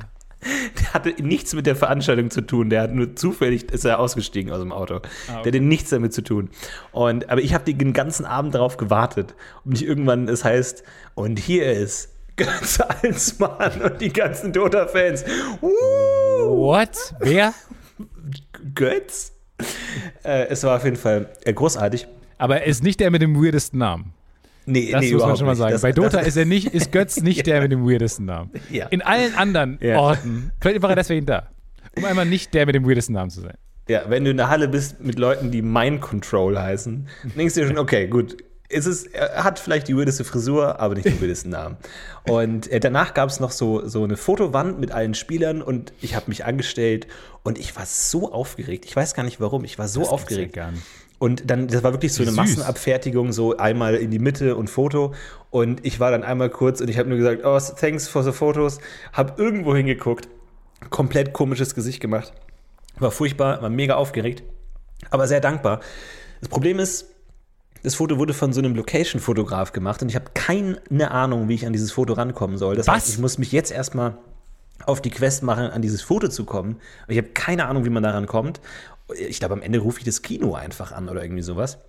Der hatte nichts mit der Veranstaltung zu tun. Der hat nur zufällig ist er ausgestiegen aus dem Auto. Der hatte nichts damit zu tun. Und aber ich habe den ganzen Abend darauf gewartet. Und nicht irgendwann es heißt und hier ist Götz Alsmann und die ganzen Dota-Fans. Uh, What? Wer? Götz? Äh, es war auf jeden Fall äh, großartig. Aber er ist nicht der mit dem weirdesten Namen. Nee, Das nee, muss man schon mal sagen. Das- Bei Dota das, ist er nicht, ist Götz nicht der mit dem weirdesten Namen. Ja. In allen anderen Ja. Orten, vielleicht war er deswegen da. Um einmal nicht der mit dem weirdesten Namen zu sein. Ja, wenn du in der Halle bist mit Leuten, die Mind Control heißen, denkst du dir schon, okay, gut. Es ist, er hat vielleicht die weirdeste Frisur, aber nicht den weirdesten Namen. Und äh, danach gab es noch so, so eine Fotowand mit allen Spielern und ich habe mich angestellt und ich war so aufgeregt. Ich weiß gar nicht warum, ich war so Das aufgeregt. ja. Und dann, das war wirklich so eine süß. Massenabfertigung, so einmal in die Mitte und Foto. Und ich war dann einmal kurz und ich habe nur gesagt, oh, thanks for the photos. Hab irgendwo hingeguckt, komplett komisches Gesicht gemacht. War furchtbar, war mega aufgeregt, aber sehr dankbar. Das Problem ist, das Foto wurde von so einem Location-Fotograf gemacht und ich habe keine Ahnung, wie ich an dieses Foto rankommen soll. Das Was? heißt, ich muss mich jetzt erstmal auf die Quest machen, an dieses Foto zu kommen. Ich habe keine Ahnung, wie man daran kommt. Ich glaube, am Ende rufe ich das Kino einfach an oder irgendwie sowas.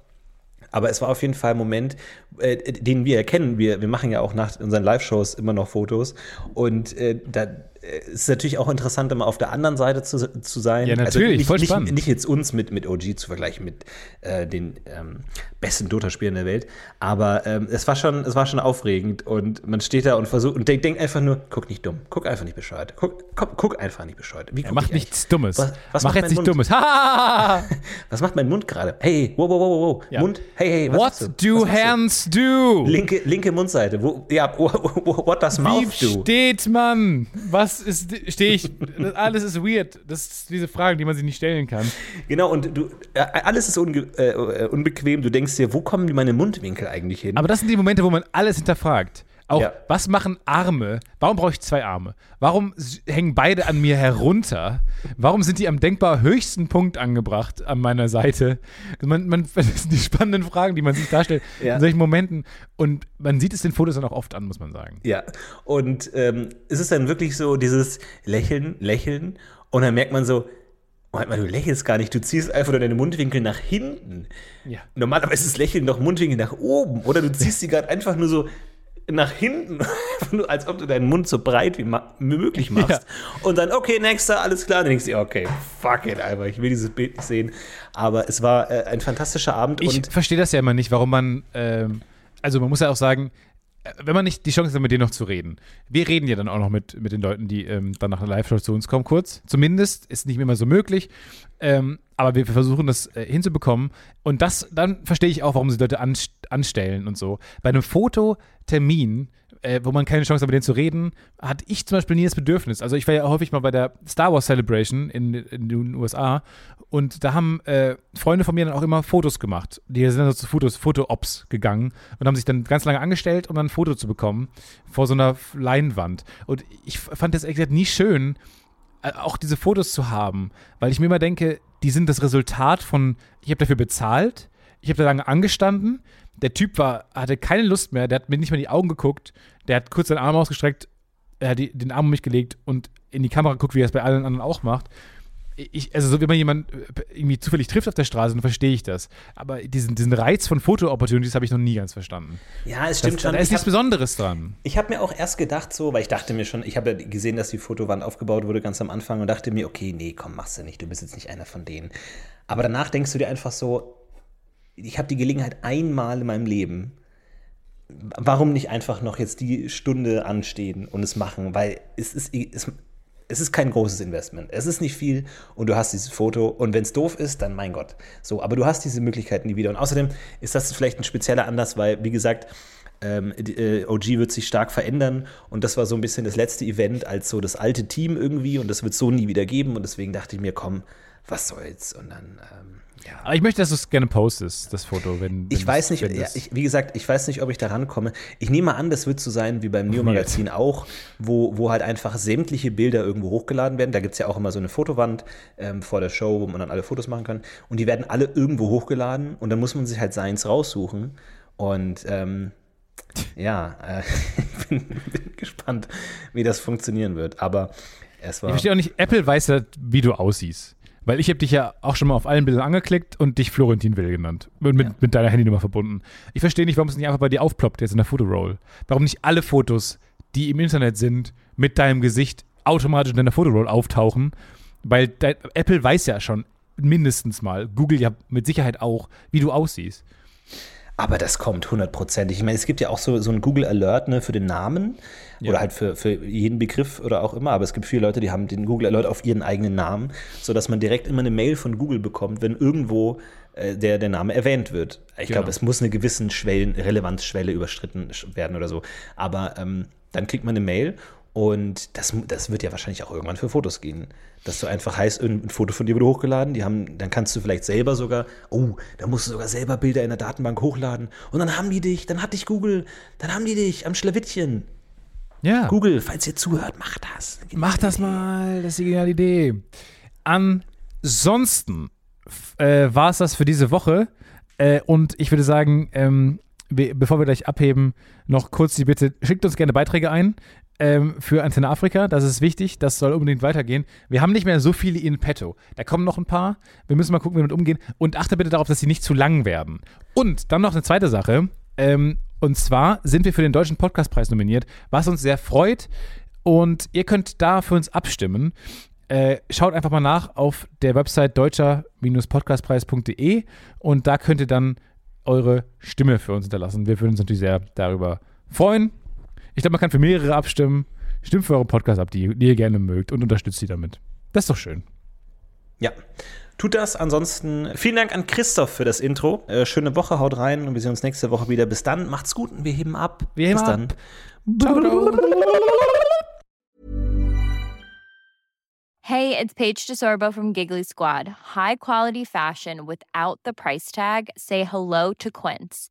Aber es war auf jeden Fall ein Moment, äh, den wir erkennen. Wir, wir machen ja auch nach unseren Live-Shows immer noch Fotos. Und äh, da ist es natürlich auch interessant, immer auf der anderen Seite zu, zu sein. Ja, natürlich, also nicht, voll nicht, spannend. nicht jetzt uns mit, mit OG zu vergleichen, mit äh, den ähm, besten Dota-Spielern der Welt. Aber ähm, es, war schon, es war schon aufregend. Und man steht da und versucht und denkt denk einfach nur, guck nicht dumm, guck einfach nicht bescheuert. Guck, guck, guck einfach nicht bescheuert. Wie ich eigentlich? nichts Dummes. Was- was Mach macht jetzt Mund? Dummes. Was macht mein Mund gerade? Hey, wow, wow, wow, wow. Ja. Mund, hey, hey, was What do Was hands do? Linke, linke Mundseite. Wo, ja, what does Wie mouth do? steht man? Was ist, stehe ich? Das alles ist weird. Das sind diese Fragen, die man sich nicht stellen kann. Genau, und du, äh, alles ist unge äh, äh, unbequem. Du denkst dir, wo kommen die meine Mundwinkel eigentlich hin? Aber das sind die Momente, wo man alles hinterfragt. Auch, Ja. was machen Arme? Warum brauche ich zwei Arme? Warum hängen beide an mir herunter? Warum sind die am denkbar höchsten Punkt angebracht an meiner Seite? Man, man, das sind die spannenden Fragen, die man sich darstellt Ja. in solchen Momenten. Und man sieht es den Fotos dann auch oft an, muss man sagen. Ja, und ähm, es ist dann wirklich so dieses Lächeln, Lächeln und dann merkt man so, Moment mal, du lächelst gar nicht, du ziehst einfach nur deine Mundwinkel nach hinten. Ja. Normalerweise ist Lächeln doch Mundwinkel nach oben oder du ziehst sie gerade einfach nur so nach hinten, als ob du deinen Mund so breit wie möglich machst. Ja. Und dann, okay, nächster, alles klar. Dann denkst du, dir, okay, fuck it, einfach, ich will dieses Bild nicht sehen. Aber es war äh, ein fantastischer Abend Ich verstehe das ja immer nicht, warum man, ähm, also man muss ja auch sagen, wenn man nicht die Chance hat, mit denen noch zu reden. Wir reden ja dann auch noch mit, mit den Leuten, die ähm, dann nach der Live-Show zu uns kommen, kurz. Zumindest ist nicht immer so möglich. Ähm, aber wir, wir versuchen das äh, hinzubekommen. Und das, dann verstehe ich auch, warum sie Leute anst anstellen und so. Bei einem Fototermin äh, wo man keine Chance hat, mit denen zu reden, hatte ich zum Beispiel nie das Bedürfnis. Also ich war ja häufig mal bei der Star Wars Celebration in, in den USA und da haben äh, Freunde von mir dann auch immer Fotos gemacht. Die sind dann so zu Fotos, Foto-Ops gegangen und haben sich dann ganz lange angestellt, um dann ein Foto zu bekommen vor so einer Leinwand. Und ich fand das ehrlich nie schön, äh, auch diese Fotos zu haben, weil ich mir immer denke, die sind das Resultat von, ich habe dafür bezahlt, ich habe da lange angestanden, der Typ war, hatte keine Lust mehr, der hat mir nicht mal in die Augen geguckt, der hat kurz seinen Arm ausgestreckt, er hat die, den Arm um mich gelegt und in die Kamera geguckt, wie er es bei allen anderen auch macht. Ich, also, so, wenn man jemanden äh, irgendwie zufällig trifft auf der Straße, dann verstehe ich das. Aber diesen, diesen Reiz von Foto-Opportunities habe ich noch nie ganz verstanden. Ja, es stimmt das, schon. Da ist Ich nichts hab- Besonderes dran. Ich habe mir auch erst gedacht, so, weil ich dachte mir schon, ich habe ja gesehen, dass die Fotowand aufgebaut wurde ganz am Anfang und dachte mir, okay, nee, komm, machst du nicht, du bist jetzt nicht einer von denen. Aber danach denkst du dir einfach so, ich habe die Gelegenheit einmal in meinem Leben, warum nicht einfach noch jetzt die Stunde anstehen und es machen? Weil es ist, es, es ist kein großes Investment. Es ist nicht viel und du hast dieses Foto und wenn es doof ist, dann mein Gott. So, aber du hast diese Möglichkeiten nie wieder. Und außerdem ist das vielleicht ein spezieller Anlass, weil, wie gesagt, ähm, äh, OG wird sich stark verändern und das war so ein bisschen das letzte Event als so das alte Team irgendwie und das wird es so nie wieder geben und deswegen dachte ich mir, komm, was soll's und dann, ähm, ja. Aber ich möchte, dass du es gerne postest, das Foto, wenn. wenn Ich weiß nicht, ja, ich, wie gesagt, ich weiß nicht, ob ich da rankomme. Ich nehme an, das wird so sein wie beim Neo-Magazin auch, wo, wo halt einfach sämtliche Bilder irgendwo hochgeladen werden. Da gibt es ja auch immer so eine Fotowand ähm, vor der Show, wo man dann alle Fotos machen kann. Und die werden alle irgendwo hochgeladen und dann muss man sich halt seins raussuchen. Und ähm, ja, äh, ich bin, bin gespannt, wie das funktionieren wird. Aber es war. Ich verstehe auch nicht, Apple weiß ja, wie du aussiehst. Weil ich habe dich ja auch schon mal auf allen Bildern angeklickt und dich Florentin Will genannt. Und mit, Ja. mit deiner Handynummer verbunden. Ich verstehe nicht, warum es nicht einfach bei dir aufploppt jetzt in der Fotoroll. Warum nicht alle Fotos, die im Internet sind, mit deinem Gesicht automatisch in deiner Fotoroll auftauchen. Weil dein, Apple weiß ja schon mindestens mal, Google ja mit Sicherheit auch, wie du aussiehst. Aber das kommt hundertprozentig. Ich meine, es gibt ja auch so, so ein Google Alert ne, für den Namen oder halt für, für jeden Begriff oder auch immer. Aber es gibt viele Leute, die haben den Google Alert auf ihren eigenen Namen, sodass man direkt immer eine Mail von Google bekommt, wenn irgendwo äh, der, der Name erwähnt wird. Ich Genau. glaube, es muss eine gewissen Schwellen, Relevanzschwelle überschritten werden oder so. Aber ähm, dann kriegt man eine Mail und das, das wird ja wahrscheinlich auch irgendwann für Fotos gehen. Dass du einfach heißt, ein Foto von dir wurde hochgeladen, die haben, dann kannst du vielleicht selber sogar, oh, da musst du sogar selber Bilder in der Datenbank hochladen. Und dann haben die dich, dann hat dich Google, dann haben die dich am Schlawittchen. Ja. Google, falls ihr zuhört, macht das. Mach das mal, das ist die geniale Idee. Ansonsten äh, war es das für diese Woche. Äh, und ich würde sagen, ähm, bevor wir gleich abheben, noch kurz die Bitte, schickt uns gerne Beiträge ein ähm, für Antenne Afrika. Das ist wichtig, das soll unbedingt weitergehen. Wir haben nicht mehr so viele in petto. Da kommen noch ein paar. Wir müssen mal gucken, wie wir damit umgehen. Und achte bitte darauf, dass sie nicht zu lang werden. Und dann noch eine zweite Sache. Ähm, und zwar sind wir für den Deutschen Podcastpreis nominiert, was uns sehr freut. Und ihr könnt da für uns abstimmen. Äh, schaut einfach mal nach auf der Website deutscher-podcastpreis.de und da könnt ihr dann eure Stimme für uns hinterlassen. Wir würden uns natürlich sehr darüber freuen. Ich glaube, man kann für mehrere abstimmen. Stimmt für euren Podcast ab, die, die ihr gerne mögt und unterstützt sie damit. Das ist doch schön. Ja. Tut das. Ansonsten vielen Dank an Christoph für das Intro. Äh, schöne Woche, haut rein und wir sehen uns nächste Woche wieder. Bis dann, macht's gut und wir heben ab. Wir heben Bis ab. dann. Ciao, ciao. Hey, it's Paige DeSorbo from Giggly Squad. High quality fashion without the price tag. Say hello to Quince.